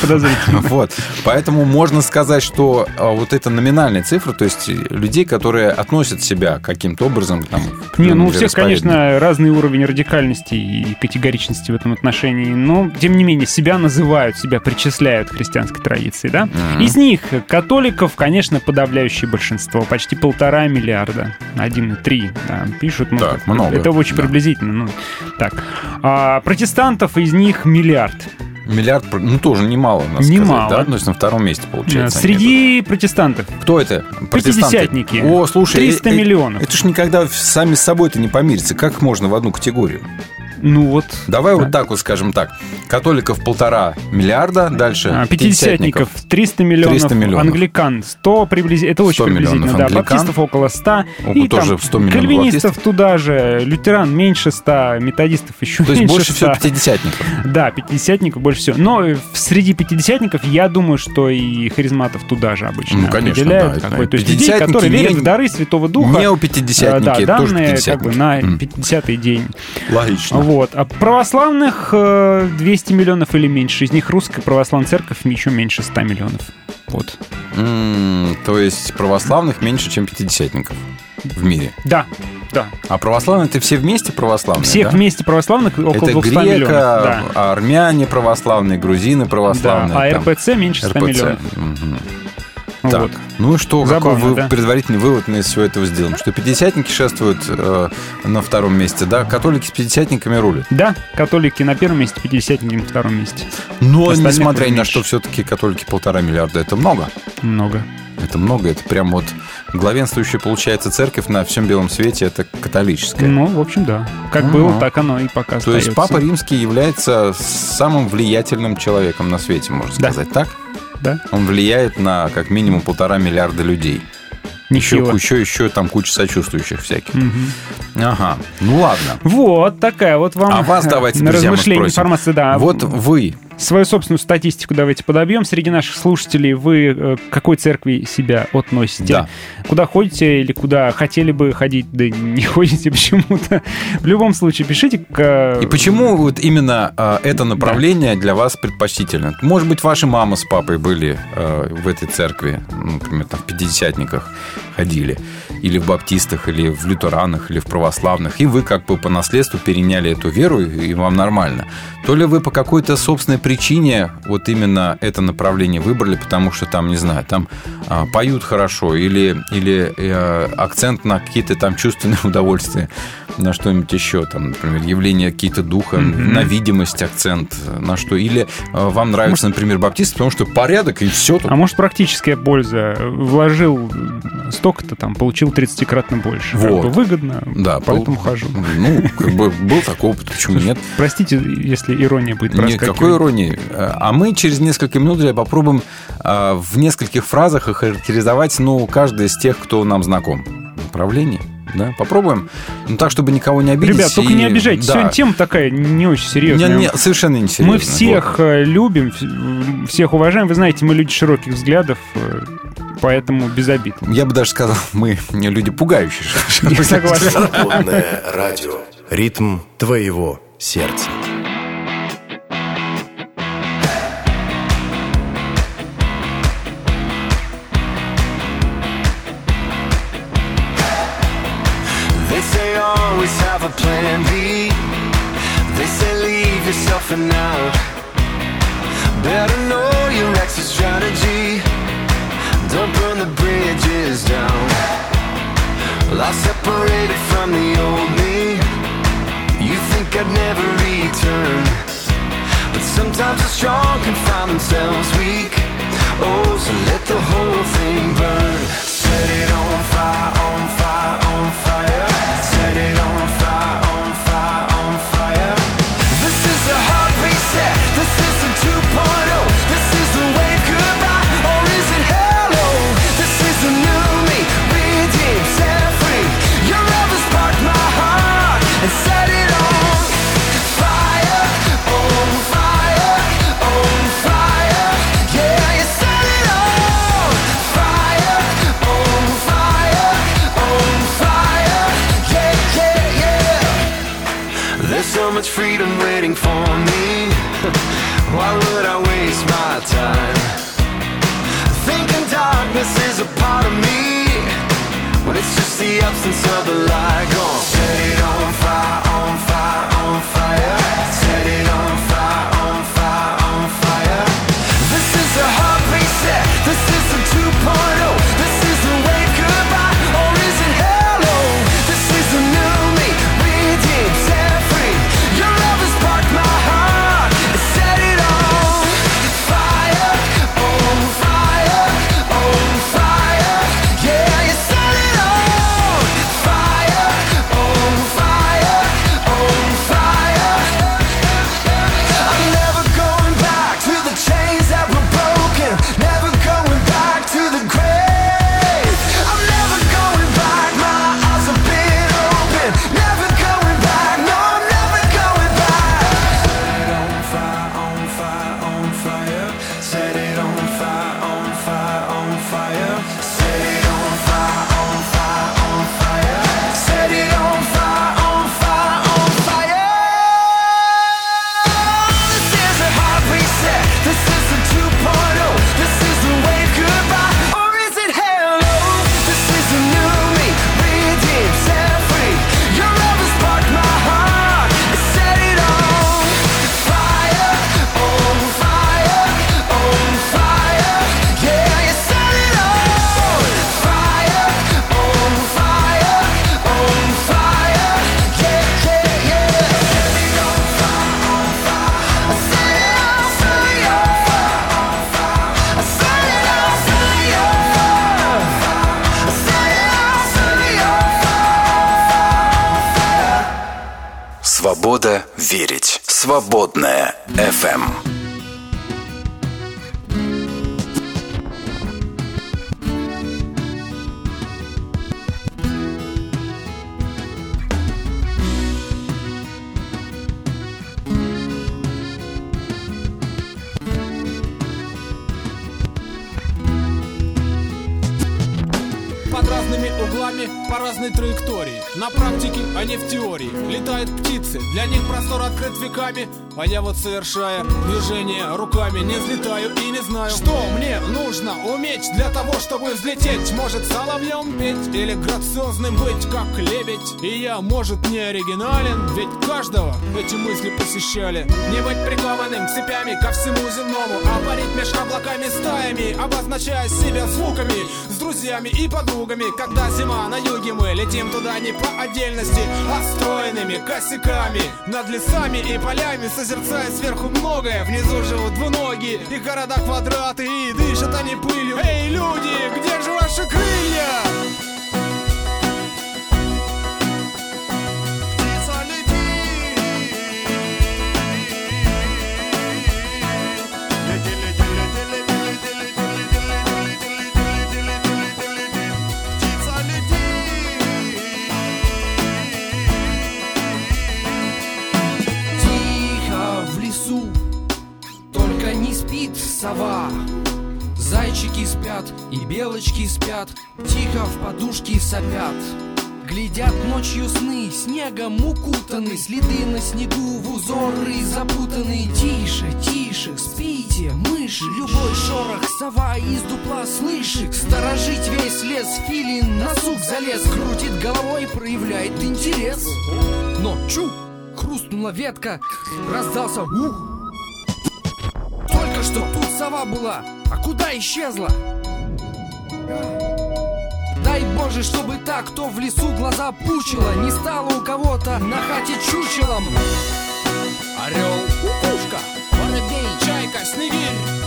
Подозрительно. Вот. Поэтому можно сказать, что а, вот это номинальная цифра, то есть людей, которые относят себя каким-то образом там, Не, ну у всех, конечно, разный уровень радикальности и категоричности в этом отношении, но, тем не менее, себя называют, себя причисляют к христианской традиции, да? Мгм. Из них католиков, конечно, подавляющее большинство, почти полтора миллиарда, 1,3, да, пишут. ну, Так, как- много, Это очень да. приблизительно, ну, так. А протестантов из них миллиард. Миллиард, ну тоже немало, надо Немало. сказать, да? То есть на втором месте получается. они Среди протестантов. Кто это? Пятидесятники. О, слушай. 300 э- э- миллионов. Это ж никогда сами с собой-то не помирится. Как можно в одну категорию? Ну вот. Давай вот так вот скажем так. Католиков полтора миллиарда, дальше А, Пятидесятников 300 миллионов, 300 миллионов. англикан 100 приблизительно, это очень 100 приблизительно, миллионов да, англикан. баптистов около 100, О, и тоже там 100 миллионов кальвинистов туда же, лютеран меньше 100, методистов еще То есть меньше больше 100. всего пятидесятников. Да, пятидесятников больше всего. Но э, среди пятидесятников я думаю, что и харизматов туда же обычно Ну, конечно, да, какой- То есть людей, пятидесятники которые не- верят в дары Святого Духа. Неопятидесятники, э, Да, тоже данные как бы пятидесятники. на М. 50-й день. Логично. Вот. А православных э, 200 миллионов или меньше. Из них русская православная церковь еще меньше 100 миллионов. Вот. М, То есть православных меньше, чем пятидесятников в мире. Да, да. А православные это все вместе православные? Всех да? вместе православных около Это 200 грека, миллионов. Да. армяне православные, грузины православные. Да, а там, РПЦ меньше 100 РПЦ. миллионов. Вот. Так, ну и что, Забавно, какой вы, да. предварительный вывод мы из всего этого сделаем? Что пятидесятники шествуют э, на втором месте, да? Католики с пятидесятниками рулят. Да, католики на первом месте, пятидесятники на втором месте. Но Остальных несмотря ни на что, все-таки католики полтора миллиарда. Это много. Много. Это много. Это прям вот главенствующая, получается, церковь на всем белом свете. Это католическая. Ну, в общем, да. Как Ага. было, так оно и пока То есть остается. Папа Римский является самым влиятельным человеком на свете, можно Да. сказать, так? Да. Он влияет на как минимум полтора миллиарда людей. Еще, еще, еще там куча сочувствующих всяких. Мгм. Ага, ну ладно. Вот такая вот вам А вас давайте, друзья, мы размышление спросим. информация. Да. Вот вы, Свою собственную статистику давайте подобьем. Среди наших слушателей вы э, к какой церкви себя относите? Да. Куда ходите или куда хотели бы ходить, да не ходите почему-то? В любом случае, пишите к... э, и почему вот именно э, это направление для вас предпочтительно? Может быть, ваши мама с папой были э, в этой церкви, ну, например, там в пятидесятниках ходили, или в баптистах, или в лютеранах, или в православных, и вы как бы по наследству переняли эту веру, и вам нормально. То ли вы по какой-то собственной причине вот именно это направление выбрали, потому что там, не знаю, там а, поют хорошо, или, или э, акцент на какие-то там чувственные удовольствия, на что-нибудь еще, там, например, явление какие-то духа, Мгм. на видимость акцент, на что. Или э, вам нравится, например, баптист, потому что порядок и все тут. А может, практическая польза? Вложил столько-то там, получил 30-кратно больше. Как Вот. бы выгодно, Да, поэтому был- хожу. Ну, как бы был такой опыт, почему нет? Простите, если ирония будет Нет, какой иронии. А мы через несколько минут попробуем а, в нескольких фразах охарактеризовать, ну, каждый из тех, кто нам знаком. Направление, да? Попробуем. Ну, так, чтобы никого не обидеть. Ребят, только и- не обижайтесь. Да. Сегодня тема такая не очень серьезная. Не- не, совершенно не серьезная. Мы всех э, любим, всех уважаем. Вы знаете, мы люди широких взглядов, э, поэтому без обид. Я бы даже сказал, мы не люди пугающие. Я согласен. Свободное радио. Ритм твоего сердца. They say always have a plan B. They say leave yourself an separated from the old me. You think I'd never return. But sometimes the strong can find themselves weak. Oh, so let the whole thing burn. Set it on fire, much freedom waiting for me. Why would I waste my time? Thinking darkness is a part of me. When it's just the absence of the light. Go on. Set it on fire, on fire, on fire. Set it on fire, А я вот совершая движение руками Не взлетаю и не знаю, что мне нужно уметь Для того, чтобы взлететь. Может соловьем петь или грациозным быть, как лебедь. И я, может, не оригинален Ведь каждого эти мысли посещали. Не быть прикованным цепями ко всему земному А парить меж облаками стаями Обозначая себя звуками С друзьями и подругами. Когда зима на юге мы летим туда не по отдельности А стройными косяками Над лесами и полями Созерцая сверху многое Внизу живут двуногие И города квадраты И дышат они пылью Эй, люди, где же ваши крылья? Спят, и белочки спят, тихо в подушки сопят. Глядят ночью сны, снегом укутаны Следы на снегу в узоры запутаны. Тише, тише, спите, мыши Любой шорох сова из дупла слышит. Сторожить весь лес, филин на сук залез. Крутит головой, проявляет интерес. Но чу, хрустнула ветка, раздался ух Только что тут сова была, а куда исчезла? Дай Боже, чтобы так, кто в лесу глаза пучило Не стало у кого-то на хате чучелом. Орел, кукушка, воробей, чайка, снегирь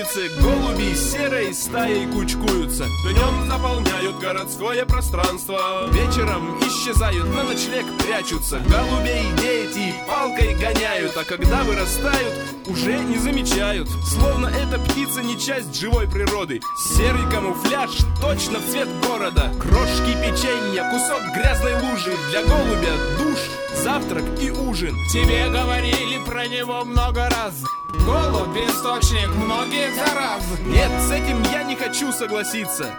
улице Голуби серой стаей кучкуются. Днем заполняют городское пространство. Вечером исчезают, на ночлег прячутся. Голубей дети палкой гоняют А когда вырастают, уже не замечают. Словно эта птица не часть живой природы. Серый камуфляж, точно в цвет города. Крошки печенья, кусок грязной лужи. Для голубя душ, завтрак и ужин. Тебе говорили про него много раз. Голубь источник многих зараз Нет, с этим я не хочу согласиться.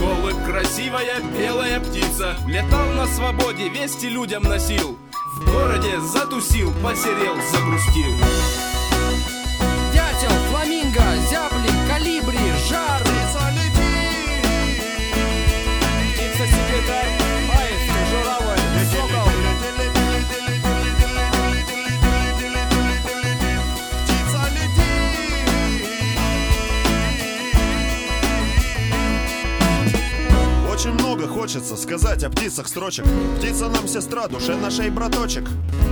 Голубь красивая белая птица. Летал на свободе, вести людям носил. В городе затусил, посерел, загрустил хочется сказать о птицах строчек. Птица нам сестра, душе нашей браточек.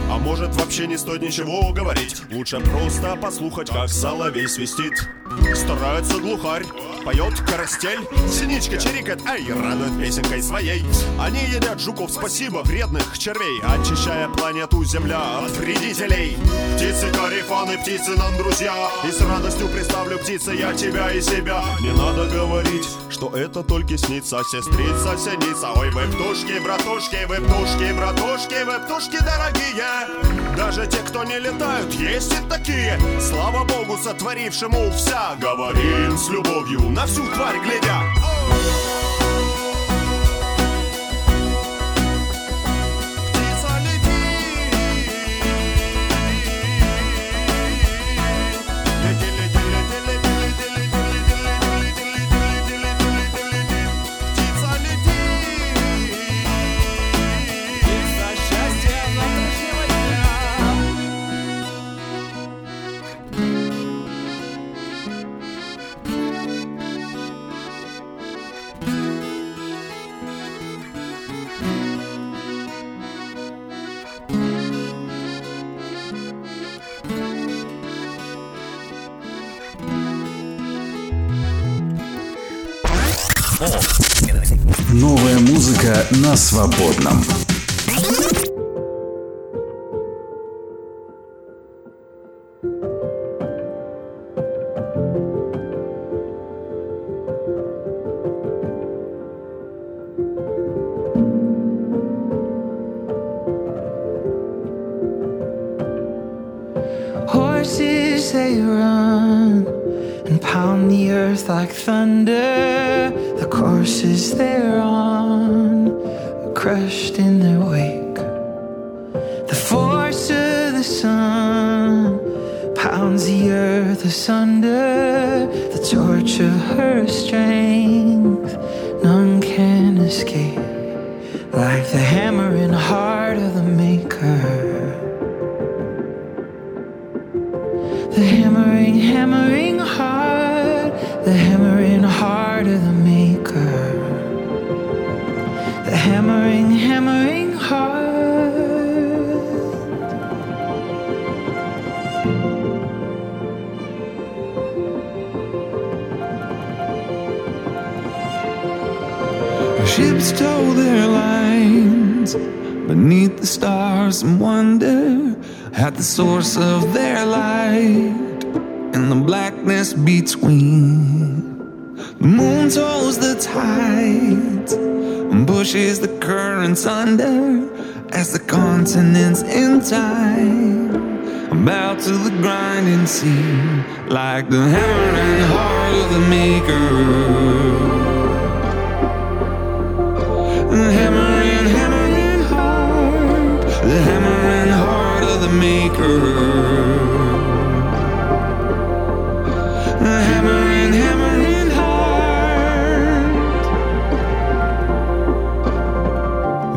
А может вообще не стоит ничего говорить? Лучше просто послухать, как соловей свистит Старается глухарь, поет карастель Синичка чирикает, ай, радует песенкой своей. Они едят жуков, спасибо, вредных червей Очищая планету Земля от вредителей. Птицы карифаны, птицы нам друзья. И с радостью представлю птицы я тебя и себя. Не надо говорить, что это только снится Сестрица, синица, ой, вы птушки, братушки Вы птушки, братушки, вы птушки дорогие. Даже те, кто не летают, есть и такие. Слава Богу, сотворившему вся Говорим с любовью, на всю тварь глядя на свободном.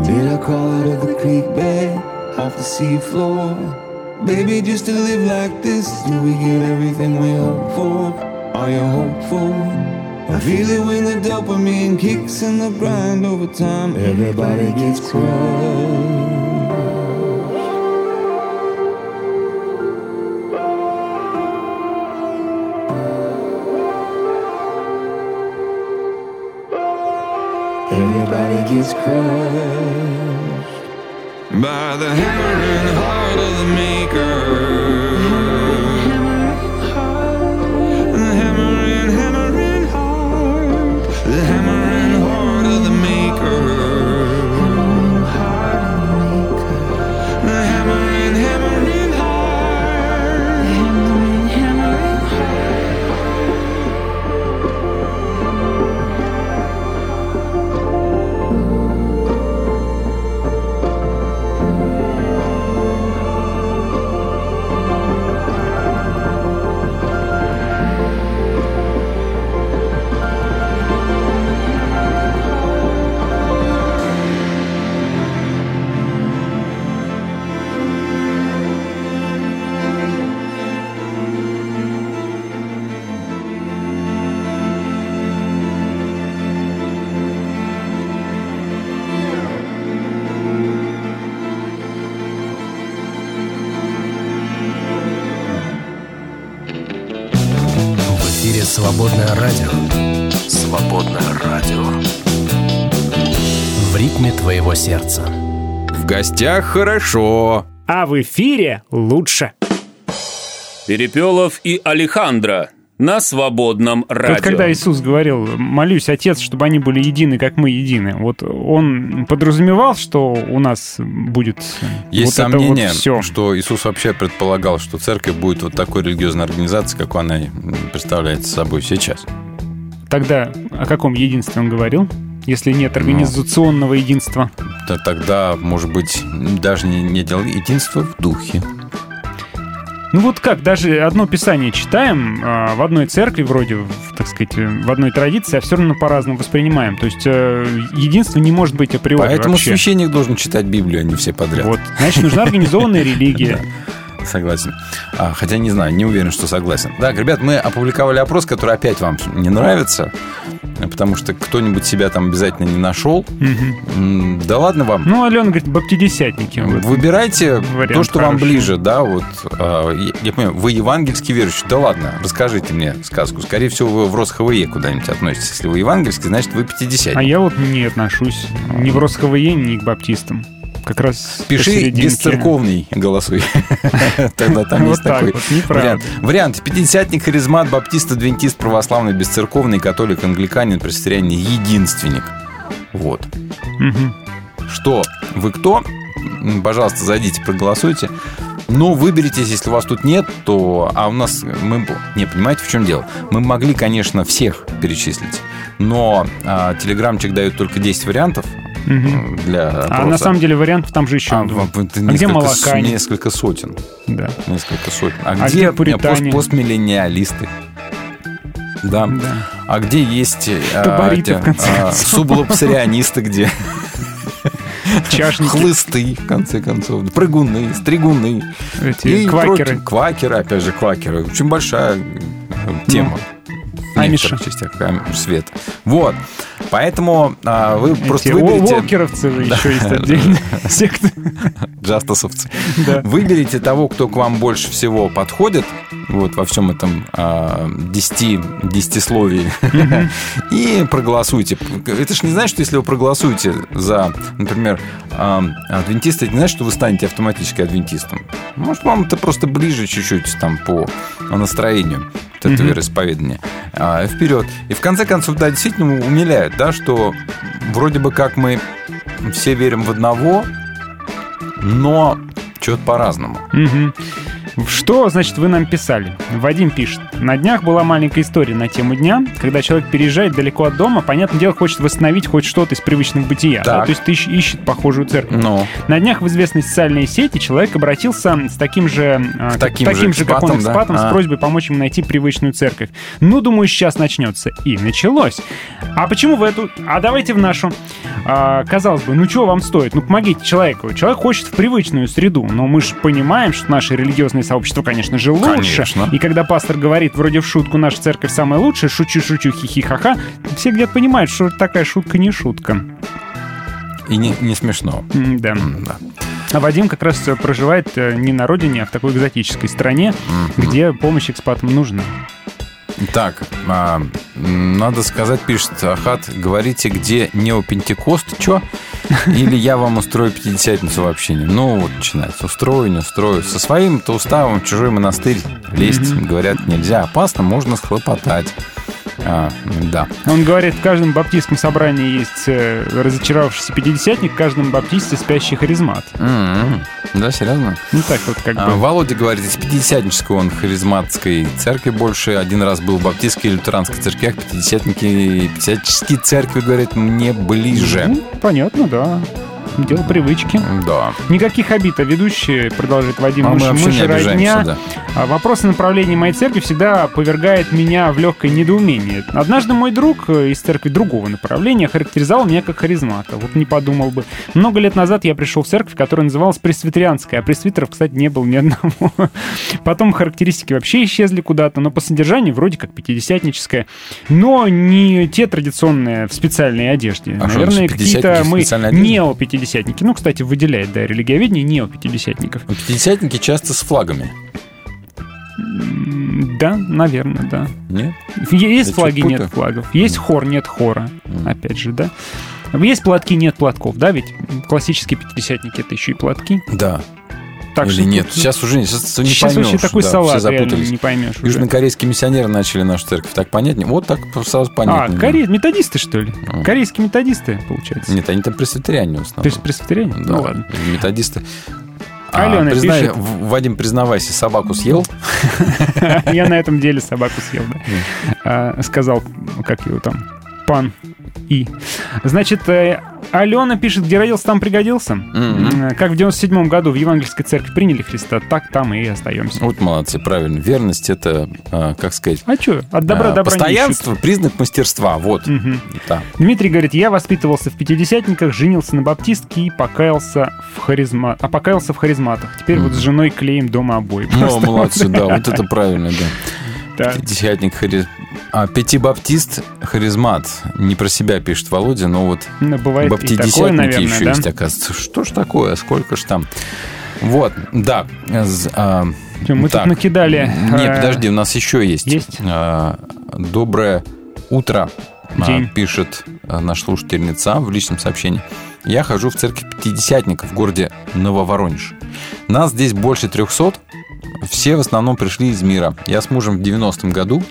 Did I crawl out of the creek bed, off the sea floor? Baby, just to live like this, do we get everything we hope for? Are you hopeful? I feel it when the dopamine kicks in the grind over time. Everybody gets crushed. Gets crushed by the hammering heart of the maker. В гостях хорошо. А в эфире лучше. Перепелов и Алехандро на свободном радио. Вот когда Иисус говорил, молюсь, Отец, чтобы они были едины, как мы едины, вот он подразумевал, что у нас будет Есть вот сомнение, это вот все. что Иисус вообще предполагал, что церковь будет вот такой религиозной организацией, как она представляет собой сейчас. Тогда о каком единстве он говорил? Если нет организационного единства. То тогда, может быть, даже не, не делал единство в духе. Ну вот как, даже одно писание читаем а, в одной церкви, вроде, в, так сказать, в одной традиции, а все равно по-разному воспринимаем. То есть э, единство не может быть априори Поэтому вообще. священник должен читать Библию, а не все подряд. Вот, значит, нужна организованная религия. Согласен. А, хотя не знаю, не уверен, что согласен. Так, ребят, мы опубликовали опрос, который опять вам не нравится, потому что кто-нибудь себя там обязательно не нашел. М, Да ладно вам. Ну, Алена говорит, баптидесятники. Выбирайте то, что вам хороший. ближе, да, вот. а, я, понимаю, вы евангельский верующий, да ладно, расскажите мне сказку. Скорее всего, вы в РосХВЕ куда-нибудь относитесь. Если вы евангельский, значит, вы 50 А я вот не отношусь ни в РосХВЕ, ни к баптистам. Как раз Пиши бесцерковный, голосуй. Тогда там есть так такой вариант. Вариант. Пятидесятник, харизмат, баптист, адвентист, православный, бесцерковный, католик, англиканин, пресвитерианин, единственник. Вот. Что? Вы кто? Пожалуйста, зайдите, проголосуйте. Но выберитесь, если вас тут нет, то... А у нас... Мы... Не, понимаете, в чем дело? Мы могли, конечно, всех перечислить, но а, телеграмчик дает только 10 вариантов Мгм. для А на самом деле вариантов там же еще А, А где молока несколько сотен. Да. Несколько сотен. А, А где, где пуритане? пост- постмиллениалисты? Да. А где есть конце а, концов. сублапсарианисты, где Чашники. хлысты, в конце концов, прыгуны, стригуны. Эти и квакеры. прочие. Квакеры, опять же, квакеры. Очень большая э, тема. В Амиши. частях света. Вот. Поэтому а, вы просто Эти выберите... волкеровцы Да. еще есть отдельная секта. Джастасовцы. Да. Выберите того, кто к вам больше всего подходит, вот во всем этом а, 10, десятисловии и проголосуйте. Это ж не значит, что если вы проголосуете за, например, а, адвентиста, это не значит, что вы станете автоматически адвентистом. Может, вам это просто ближе чуть-чуть там по настроению вот это вероисповедание. А, вперед. И в конце концов, да, действительно умиляет, да, что вроде бы как мы все верим в одного, но что-то по-разному. Что, значит, вы нам писали? Вадим пишет. На днях была маленькая история на тему дня, когда человек переезжает далеко от дома, понятное дело, хочет восстановить хоть что-то из привычного бытия. да. То есть ты ищ- ищет похожую церковь. Ну, На днях в известной социальной сети человек обратился с таким же, а, как- таким же как он экспатом, да? с А. просьбой помочь ему найти привычную церковь. Ну, думаю, сейчас начнется. И началось. А почему в эту? А давайте в нашу. А, казалось бы, ну чего вам стоит? Ну, помогите человеку. Человек хочет в привычную среду, но мы же понимаем, что наше религиозное сообщество, конечно же, лучше. Конечно. И когда пастор говорит вроде в шутку «наша церковь самая лучшая», шучу-шучу, хихи-ха-ха, все где-то понимают, что такая шутка не шутка. и не, не смешно. М, Да. Да. А Вадим как раз э, проживает э, не на родине, а в такой экзотической стране, где помощь экспатам нужна. Так, а, надо сказать, пишет Ахат, говорите, где неопентекост, чё? Или я вам устрою пятидесятницу в общении? Ну, вот начинается. Устрою, не устрою. Со своим-то уставом в чужой монастырь лезть, говорят, нельзя. Опасно, можно схлопотать. А, да. Он говорит, в каждом баптистском собрании есть э, разочаровавшийся пятидесятник, в каждом баптисте спящий харизмат. М-м. Да, серьезно? Ну так вот как А, бы. Володя говорит, из пятидесятнической он харизматской церкви больше. Один раз был в баптистской и лютеранской церквях. Пятидесятники и пятидесятнические церкви, говорит, мне ближе. Ну, понятно, да. Дело привычки. Да. Никаких обид, а ведущий, продолжает Вадим, А мы мы, же родня. да. А вопрос о направлении моей церкви всегда повергает меня в легкое недоумение. Однажды мой друг э, из церкви другого направления характеризовал меня как харизмата. Вот не подумал бы. Много лет назад я пришел в церковь, которая называлась пресвитерианская, а пресвитеров, кстати, не было ни одного. Потом характеристики вообще исчезли куда-то, но по содержанию вроде как пятидесятническая. Но не те традиционные в специальной одежде. А Наверное, какие-то мы специальной одежде? неопятидесятники. Ну, кстати, выделяет, да, религиоведение неопятидесятников. Ну, Пятидесятники часто с флагами. Да, наверное, да. Нет? Есть Я флаги, нет флагов. Есть хор, нет хора. Опять же, да. Есть платки, нет платков, да, ведь классические пятидесятники это еще и платки. Да. Так Или что нет? тут- Сейчас уже не, сейчас, не Сейчас поймешь. вообще такой да, салат, запутались. не поймешь уже. Южнокорейские миссионеры начали нашу церковь. Так понятнее? Вот так сразу А, понятно. коре... методисты, что ли? Корейские методисты, получается. Нет, они там пресвитериане в основном. Пресвитериане? Да, Ну ладно. методисты. А, Алена признай, пишет. Вадим, признавайся, собаку съел? Я на этом деле собаку съел, да. А, Сказал, как его там, пан И. Значит, э, Алена пишет, где родился, там пригодился. М, Как в 97 году в Евангельской церкви приняли Христа, так там и остаемся. Вот молодцы, правильно. Верность это, а, как сказать... А что, от добра а, добра Постоянство, признак мастерства. Вот. Да. Дмитрий говорит, я воспитывался в пятидесятниках, женился на баптистке и покаялся в харизма... а покаялся в харизматах. Теперь вот с женой клеим дома обои. Ну, молодцы, да, вот это правильно, да. Да. Пятидесятник хариз... А, пятибаптист харизмат. Не про себя пишет Володя, но вот Ну, бывает баптидесятники такое, наверное, еще да? есть, оказывается. Что ж такое? Сколько ж там? Вот, да. А, мы тут так. накидали, Нет, э, подожди, у нас еще есть. Есть? А, Доброе утро, а, День. пишет а, наш слушательница в личном сообщении. Я хожу в церковь Пятидесятников в городе Нововоронеж. Нас здесь больше 300, все в основном пришли из мира. Я с мужем в 90-м году.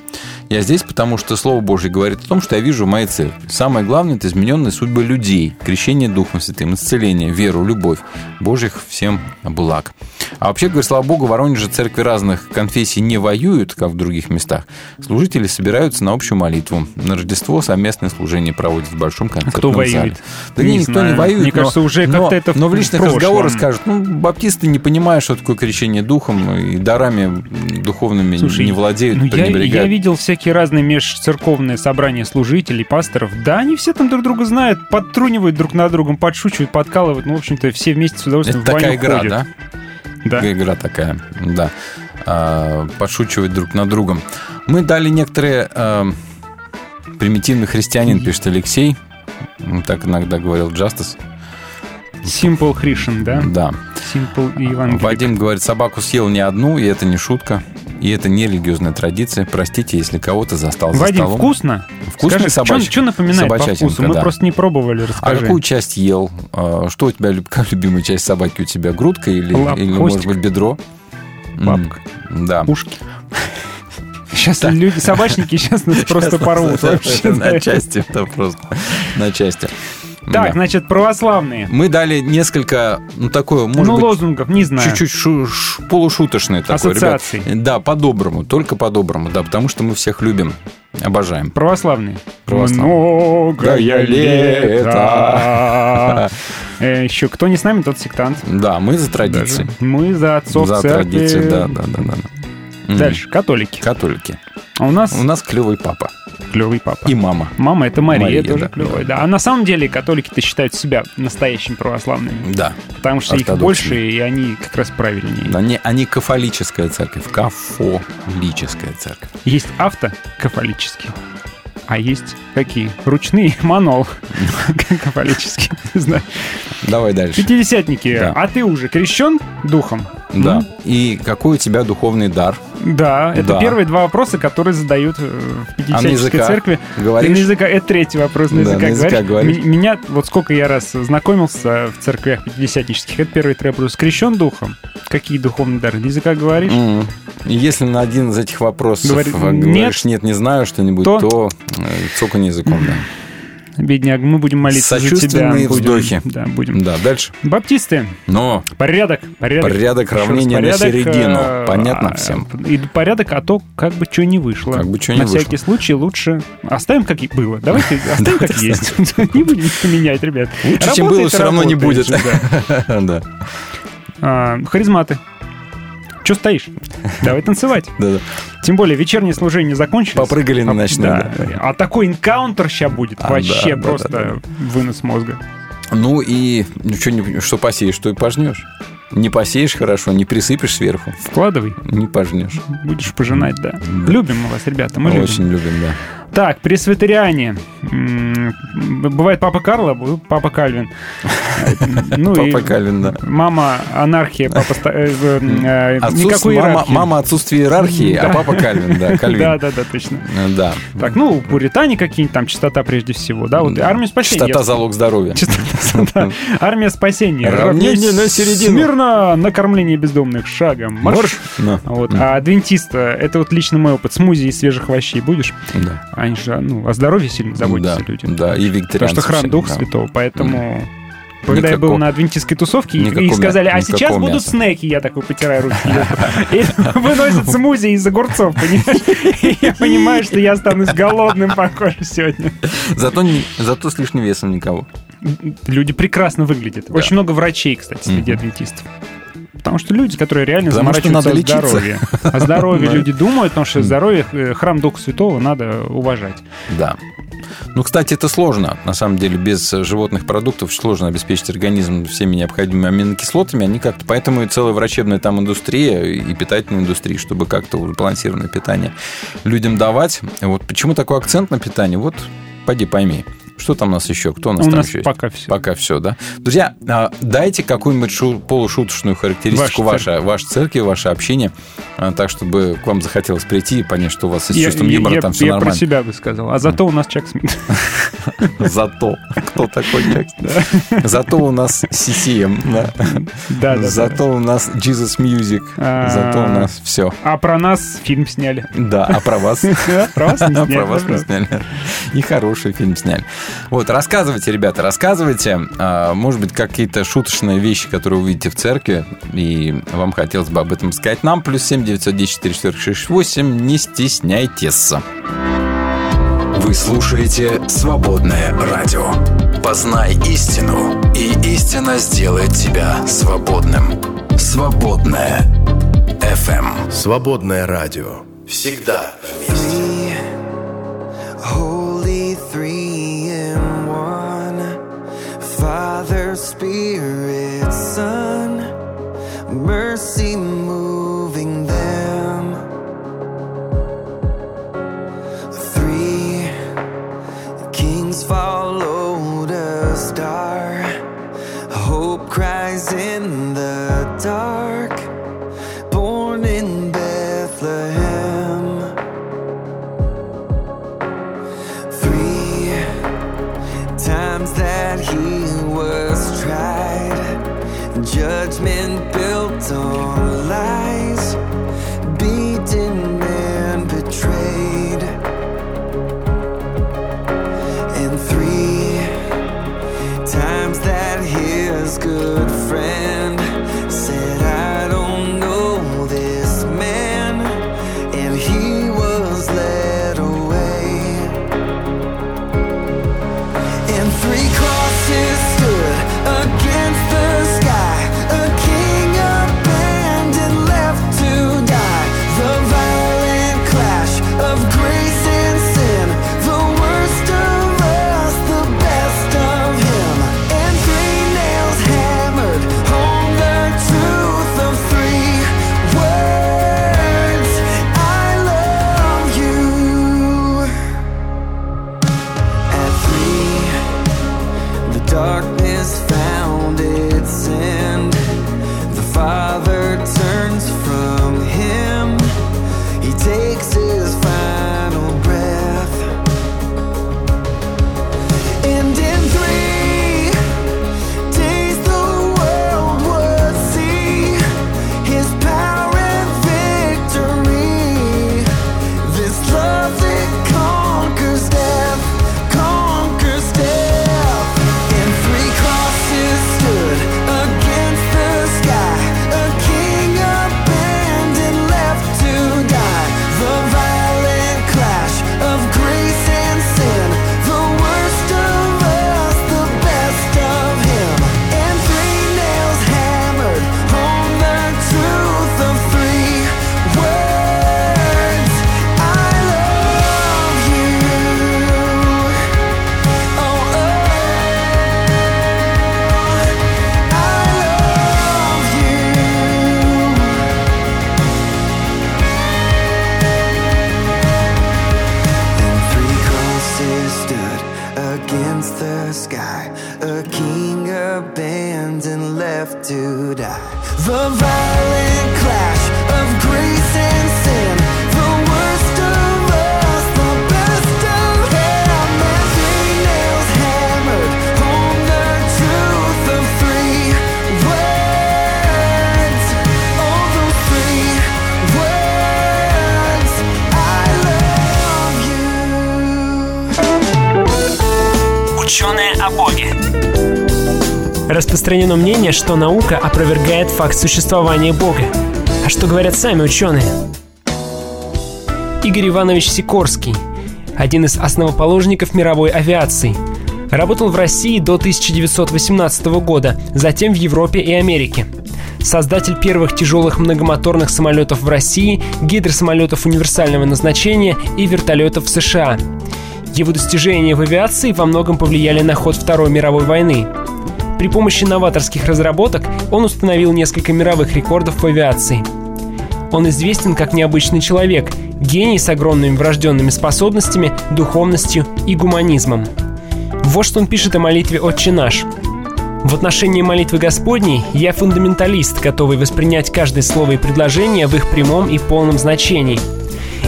Я здесь, потому что Слово Божье говорит о том, что я вижу в моей церкви. Самое главное – это измененные судьбы людей, крещение Духом Святым, исцеление, веру, любовь. Божьих всем благ. А вообще, говоря, слава Богу, в Воронеже церкви разных конфессий не воюют, как в других местах. Служители собираются на общую молитву. На Рождество совместное служение проводят в большом концертном Кто зале. воюет? Да Не не, никто знаю. не воюет. Мне но- кажется, уже но- как-то это Но в личных прошлом. разговорах скажут, ну, баптисты не понимают, что такое крещение Духом, и дарами духовными Слушай, не владеют, ну, я, я видел всякие разные межцерковные собрания служителей, пасторов. Да, они все там друг друга знают, подтрунивают друг над другом, подшучивают, подкалывают. Ну, в общем-то, все вместе с удовольствием Это в баню такая игра, ходят. да? Да. Такая игра такая, да. А, подшучивать друг над другом. Мы дали некоторые... а, примитивный христианин, пишет Алексей. Ну, Так иногда говорил Justice. Simple Christian, да? Да. Simple Евангелие. Вадим говорит, собаку съел не одну, и это не шутка. И это не религиозная традиция. Простите, если кого-то застал за Вадим, столом. вкусно? Вкусный собачник. Что напоминает по вкусу? Мы да. просто не пробовали, А расскажи. какую часть ел? А, Что у тебя, как любимая часть собаки у тебя? Грудка или, Лап, или хвостик. может быть, бедро? М, Лапка. Да. Ушки. Сейчас люди, собачники сейчас нас просто порвут вообще. На части, это просто на части. Так, Да. значит, православные. Мы дали несколько, ну, такое, может Ну, быть, лозунгов, не знаю. чуть-чуть шу- ш- полушуточный такой, ребят. Ассоциаций. Да, по-доброму, только по-доброму, да, потому что мы всех любим, обожаем. Православные. Православные. Многое лето. Э, Еще кто не с нами, тот сектант. Да, мы за традиции. Мы за отцов За церкви. традиции, да, да, да, да. Дальше, католики. Католики. А у нас У нас клевый папа. клевый папа. И мама. Мама это Мария, Мария, тоже да, клевая. Да. А на самом деле католики-то считают себя настоящими православными. Да. Потому что их больше, и они как раз правильнее. Они, они кафолическая церковь. Кафолическая церковь. Есть автокафолические. А есть какие? Ручные манол. Кафолические. Не знаю. Давай дальше. Пятидесятники. Да. А ты уже крещен духом? Да. Ну, И какой у тебя духовный дар? Да, это Да. первые два вопроса, которые задают э, в Пятидесятнической языках церкви. говоришь? Ты на языка, это третий вопрос на Да, языках, на языках говоришь. говоришь. Меня, вот сколько я раз знакомился в церквях пятидесятнических, это первый три вопрос. Крещен духом? Какие духовные дары? На языках говоришь? И Если на один из этих вопросов Говорит, э, нет. говоришь «нет, не знаю» что-нибудь, То? то, э, цоканье языком, да. Бедняк, мы будем молиться за тебя. Будем- вздохи. Да, будем. Да, дальше. Баптисты. Но Порядок, порядок. Порядок раз, равнения на порядок, середину. э, Понятно а, всем. И порядок, а то как бы что не вышло. Как бы чё не На вышло. всякий случай лучше оставим, как и было. Давайте оставим, как есть. Не будем менять, ребят. лучше, чем было, все равно не будет. А, Харизматы. Че стоишь? Давай танцевать. Да-да. Тем более вечернее служение закончилось. Попрыгали на А, ночное. А такой энкаунтер сейчас будет. А, Вообще просто вынос мозга. Ну и ну, что, посеешь, что и пожнешь. Не посеешь хорошо, не присыпешь сверху, Вкладывай. не пожнешь. Будешь пожинать, да. Любим мы вас, ребята, мы любим. Очень любим, да. Так, пресвитериане. Бывает папа Карло, папа Кальвин. Ну Папа Кальвин, да. Мама анархия, папа... э, э, Никакой мама, иерархии. мама отсутствие иерархии, а папа Кальвин, да, Кальвин. Да, да, да, точно. Э, Да. Так, ну, пуритане какие-нибудь, там, чистота прежде всего, да, вот армия спасения. Чистота залог здоровья. Да. Армия спасения. Равнение на середину. Смирно накормление бездомных шагом. Марш. Вот. А адвентист, это вот лично мой опыт. Смузи из свежих овощей будешь? Да. Они же ну, о здоровье сильно заботятся Да, люди. да, и Потому вегетарианцы что храм Духа да. Святого, поэтому... Когда я был Никакого- на адвентистской тусовке, и- и никакого сказали, а мяса, сейчас никакого будут мяса». снеки, я такой потираю руки. И выносят смузи из огурцов, понимаешь? Я понимаю, что я останусь голодным, похоже, сегодня. Зато, зато с лишним весом никого. Люди прекрасно выглядят. Очень много врачей, кстати, среди адвентистов. Потому что люди, которые реально Потому заморачиваются надо о здоровье. О здоровье люди думают, потому что здоровье, э, храм Духа Святого надо уважать. Да. Ну, кстати, это сложно. На самом деле, без животных продуктов сложно обеспечить организм всеми необходимыми аминокислотами. Они как-то... Поэтому и целая врачебная там индустрия и питательная индустрия, чтобы как-то вот сбалансированное питание людям давать. Вот почему такой акцент на питание? Вот, пойди пойми. Что там у нас еще? Кто у нас У там нас еще есть? пока все. Пока все, да. Друзья, а, дайте какую-нибудь шу- полушуточную характеристику Ваша вашей, вашей церкви, ваше общение, а, так, чтобы к вам захотелось прийти и понять, что у вас с Я, чувством я- юмора я- там все я нормально. про себя бы сказал. А зато у нас Чак Смит. Зато. Кто такой Джексон? Зато у нас CCM, да. Зато у нас Jesus Music. А, Зато у нас все. А про нас фильм сняли. Да, а про вас? Про вас не А сняли. И хороший фильм сняли. Вот, рассказывайте, ребята, рассказывайте. А, Может быть, какие-то шуточные вещи, которые увидите в церкви, и вам хотелось бы об этом сказать нам. Плюс 7 910 44 68. Не стесняйтесь. Вы слушаете «Свободное радио». Познай истину, и истина сделает тебя свободным. «Свободное FM». Свободное радио. Всегда Spirit, Ученые о Боге. Распространено мнение, что наука опровергает факт существования Бога. А что говорят сами ученые? Игорь Иванович Сикорский, один из основоположников мировой авиации, работал в России до 1918 года, затем в Европе и Америке. Создатель первых тяжелых многомоторных самолетов в России, гидросамолетов универсального назначения и вертолетов в США. Его достижения в авиации во многом повлияли на ход Второй мировой войны. При помощи новаторских разработок он установил несколько мировых рекордов в авиации. Он известен как необычный человек, гений с огромными врожденными способностями, духовностью и гуманизмом. Вот что он пишет о молитве «Отче наш». В отношении молитвы Господней я фундаменталист, готовый воспринять каждое слово и предложение в их прямом и полном значении.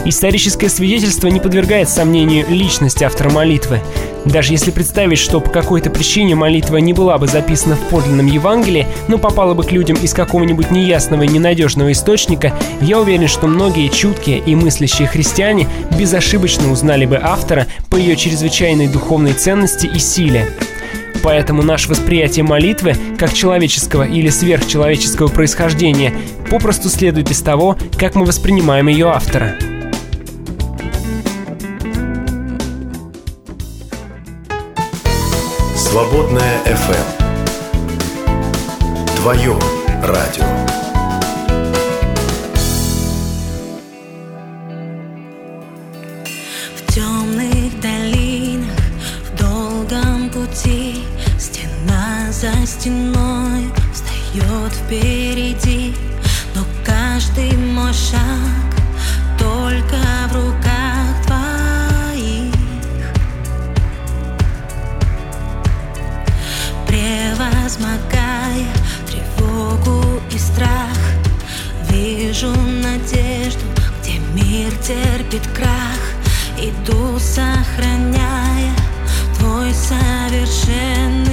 Историческое свидетельство не подвергает сомнению личность автора молитвы. Даже если представить, что по какой-то причине молитва не была бы записана в подлинном Евангелии, но попала бы к людям из какого-нибудь неясного и ненадежного источника, я уверен, что многие чуткие и мыслящие христиане безошибочно узнали бы автора по ее чрезвычайной духовной ценности и силе. Поэтому наше восприятие молитвы, как человеческого или сверхчеловеческого происхождения, попросту следует из того, как мы воспринимаем ее автора. Свободная FM. Твое радио. В темных долинах, в долгом пути Стена за стеной встает впереди Но каждый мой шаг Вижу надежду, где мир терпит крах Иду, сохраняя твой совершенный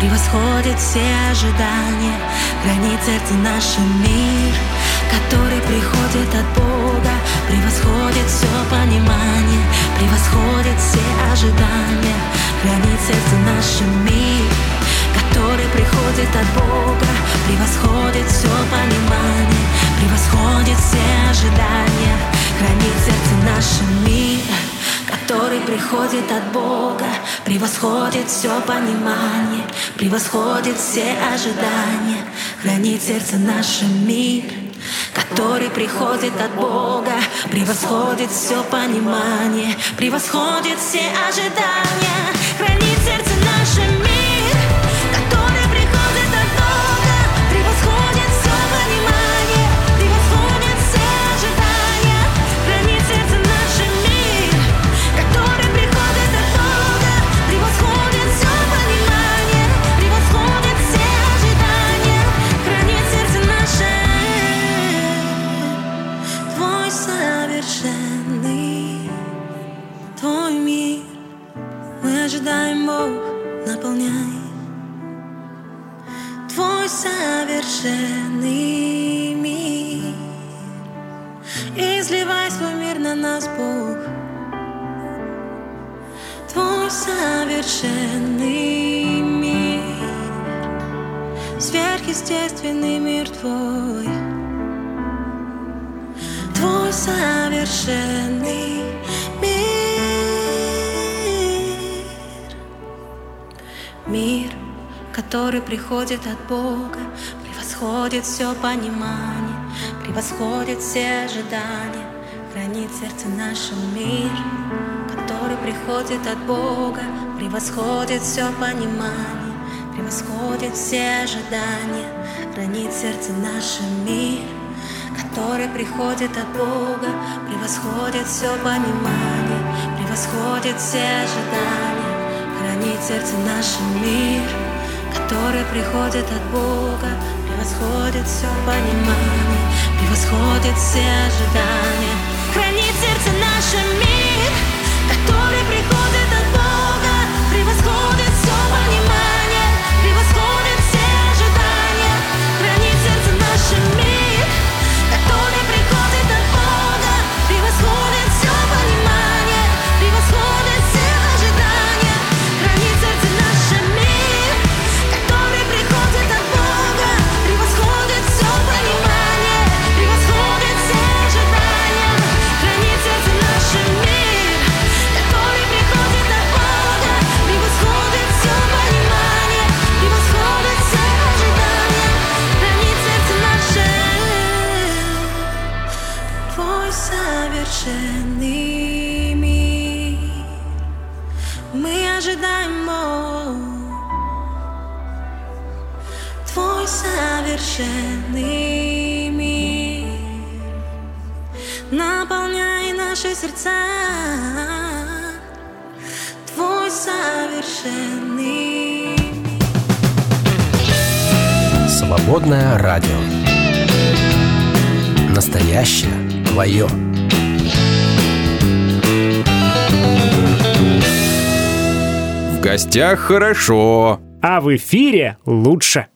превосходит все ожидания, хранит сердце наше мир, который приходит от Бога, превосходит все понимание, превосходит все ожидания, хранит сердце наше мир, который приходит от Бога, превосходит все понимание, превосходит все ожидания, хранит сердце наше мир, который приходит от Бога, превосходит все понимание, превосходит все ожидания, хранит сердце наше мир, который приходит от Бога, превосходит все понимание, превосходит все ожидания, который приходит от Бога, превосходит все понимание, превосходит все ожидания, хранит сердце наше мир, который приходит от Бога, превосходит все понимание, превосходит все ожидания, хранит сердце наше мир который приходит от Бога, превосходит все понимание, превосходит все ожидания, хранит сердце наше мир, который приходит от Бога, превосходит все понимание, превосходит все ожидания, хранит сердце наше мир, который приходит от сердца Твой совершенный Свободное радио. Настоящее твое. В гостях хорошо. А в эфире лучше.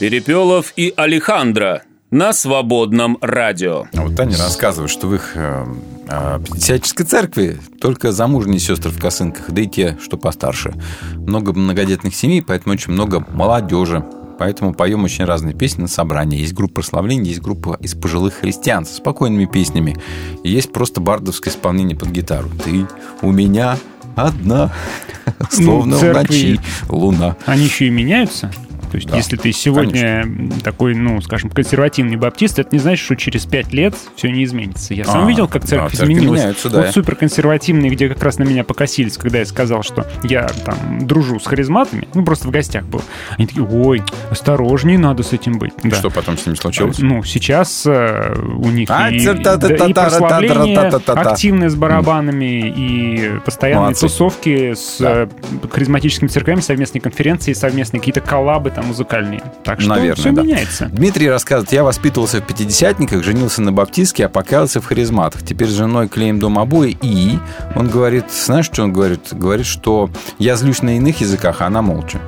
Перепелов и Алехандро на свободном радио. А Вот Таня рассказывает, что в их э, пятидесятнической церкви только замужние сестры в косынках, да и те, что постарше. Много многодетных семей, поэтому очень много молодежи. Поэтому поем очень разные песни на собрании. Есть группа прославления, есть группа из пожилых христиан со спокойными песнями. И есть просто бардовское исполнение под гитару. Ты у меня одна, словно в церкви- ночи луна. Они еще и меняются. То есть, да, если ты сегодня конечно. такой, ну, скажем, консервативный баптист, это не значит, что через пять лет все не изменится. Я а, сам видел, как церковь да, изменилась. Да. Вот суперконсервативные, где как раз на меня покосились, когда я сказал, что я там дружу с харизматами, ну, просто в гостях был. Они такие, ой, осторожнее надо с этим быть. И да. Что потом с ними случилось? А, ну, сейчас э, у них а, и, та, та, с барабанами, и постоянные тусовки с э, харизматическими церквями, совместные конференции, совместные какие-то коллабы там музыкальные. Так что Наверное, все да. меняется. Дмитрий рассказывает, я воспитывался в пятидесятниках, женился на баптистке, а покаялся в харизматах. Теперь с женой клеим дом обои. И он говорит, знаешь, что он говорит? Говорит, что я злюсь на иных языках, а она молча.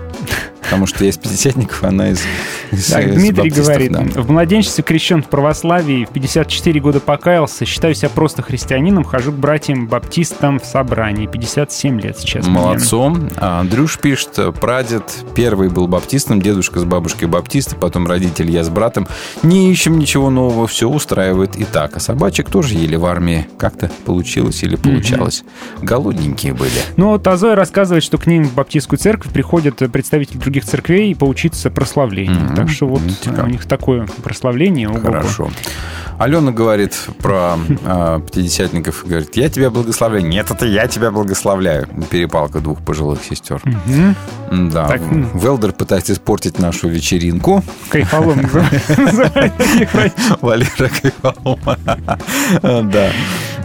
Потому что я из пятидесятников, она из, из- Так, из Дмитрий говорит, да. в младенчестве крещен в православии, в 54 года покаялся, считаю себя просто христианином, хожу к братьям-баптистам в собрании, 57 лет сейчас. Молодцом. А Андрюш пишет, прадед первый был баптистом, дедушка с бабушкой баптисты, потом родители, я с братом. Не ищем ничего нового, все устраивает и так. А собачек тоже ели в армии. Как-то получилось или получалось. Голодненькие были. Ну вот Азой рассказывает, что к ним в баптистскую церковь приходят представители других церквей поучиться прославлению. Мгм. Так что вот Видите, у них такое прославление. Хорошо. Алена говорит про а, пятидесятников. Говорит, я тебя благословляю. Нет, это я тебя благословляю. Перепалка двух пожилых сестер. Мгм. Да. Так. Велдер пытается испортить нашу вечеринку. Кайфолом раньше. Валера Кайфолом. Да.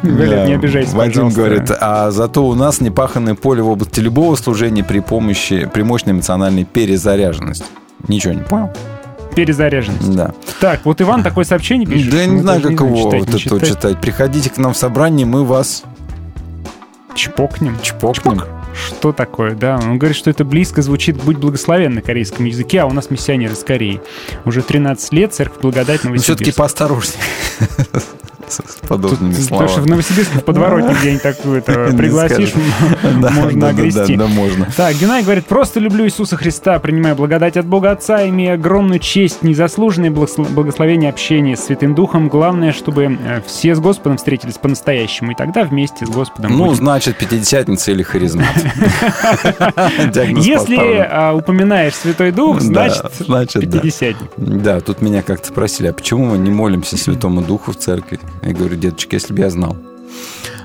Да. не обижайся, Вадим говорит, а зато у нас непаханное поле в области любого служения при помощи, при мощной эмоциональной перезаряженности. Ничего не понял? Перезаряженность. Да. Так, вот Иван такое сообщение пишет. Да я не знаю, как его читать, вот не это читать. читать. Приходите к нам в собрание, мы вас Чпокнем. чпокнем. Что такое, да? Он говорит, что это близко звучит «будь благословен» на корейском языке, а у нас миссионеры из Кореи. Уже 13 лет, церковь благодать Но все-таки Новосибирск. поосторожнее с подобными Потому что в словами. Новосибирске в подворотне где-нибудь такую-то Не пригласишь, можно огрести. Да, можно. Так, Геннадий говорит, просто люблю Иисуса Христа, принимаю благодать от Бога Отца, имея огромную честь, незаслуженное благосло- благословение общения с Святым Духом. Главное, чтобы э, все с Господом встретились по-настоящему, и тогда вместе с Господом Ну, значит, пятидесятница или харизмат. Если а, упоминаешь Святой Дух, значит, пятидесятник. Да, тут меня как-то спросили, а почему мы не молимся Святому Духу в церкви? Я говорю, деточка, если бы я знал.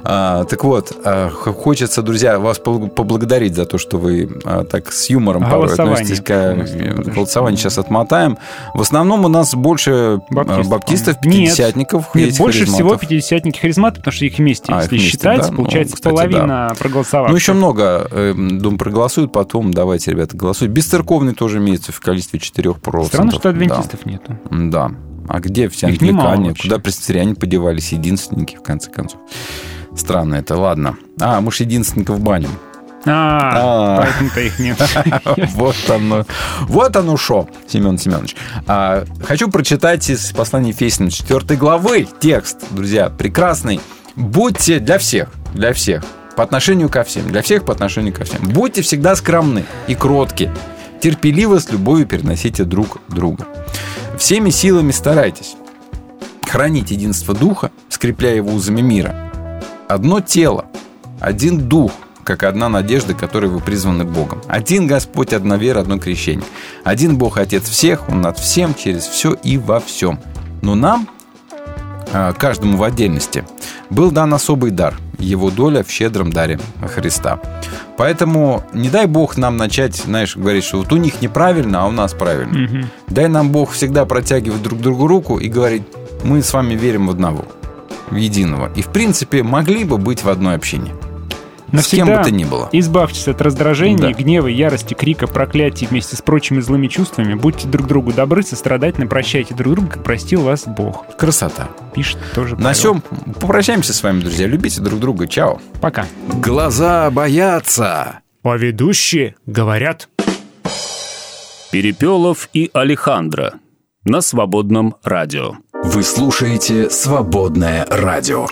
А, так вот, а, хочется, друзья, вас поблагодарить за то, что вы а, так с юмором порой Голосование. относитесь к э, голосованию. Сейчас отмотаем. В основном у нас больше баптистов, баптистов Нет. пятидесятников, Нет, есть больше всего харизматов. пятидесятники харизматы, потому что их вместе, А, если их вместе, считать, да? Ну, получается кстати, половина проголосовавших. Ну, еще много, э, думаю, проголосуют потом. Давайте, ребята, голосуйте. Бесцерковный тоже имеется в количестве 4%. Странно, что Да. адвентистов нету. Да. А где все Их англикане? Куда пресвитериане подевались? Единственники, в конце концов. Странно это, ладно. А, мы ж единственников баним. А, А. поэтому-то их нет. Вот оно. Вот оно шо, Семен Семенович. А, хочу прочитать из послания Ефесина 4 главы текст, друзья, прекрасный. Будьте для всех, для всех, по отношению ко всем, для всех по отношению ко всем. Будьте всегда скромны и кротки, терпеливо с любовью переносите друг друга. Всеми силами старайтесь хранить единство духа, скрепляя его узами мира. Одно тело, один дух, как одна надежда, которой вы призваны Богом. Один Господь, одна вера, одно крещение. Один Бог Отец всех, Он над всем, через все и во всем. Но нам, каждому в отдельности, был дан особый дар, его доля в щедром даре Христа. Поэтому не дай Бог нам начать, знаешь, говорить, что вот у них неправильно, а у нас правильно. Мгм. Дай нам Бог всегда протягивать друг другу руку и говорить, мы с вами верим в одного, в единого. И, в принципе, могли бы быть в одной общине. С кем бы Навсегда то ни было. Избавьтесь от раздражения, Да. гнева, ярости, крика, проклятий вместе с прочими злыми чувствами. Будьте друг другу добры, сострадательны, прощайте друг друга, как простил вас Бог. Красота. Пишет тоже На всем попрощаемся с вами, друзья. Любите друг друга. Чао. Пока. Глаза боятся. А ведущие говорят. Перепелов и Алехандро на свободном радио. Вы слушаете «Свободное радио».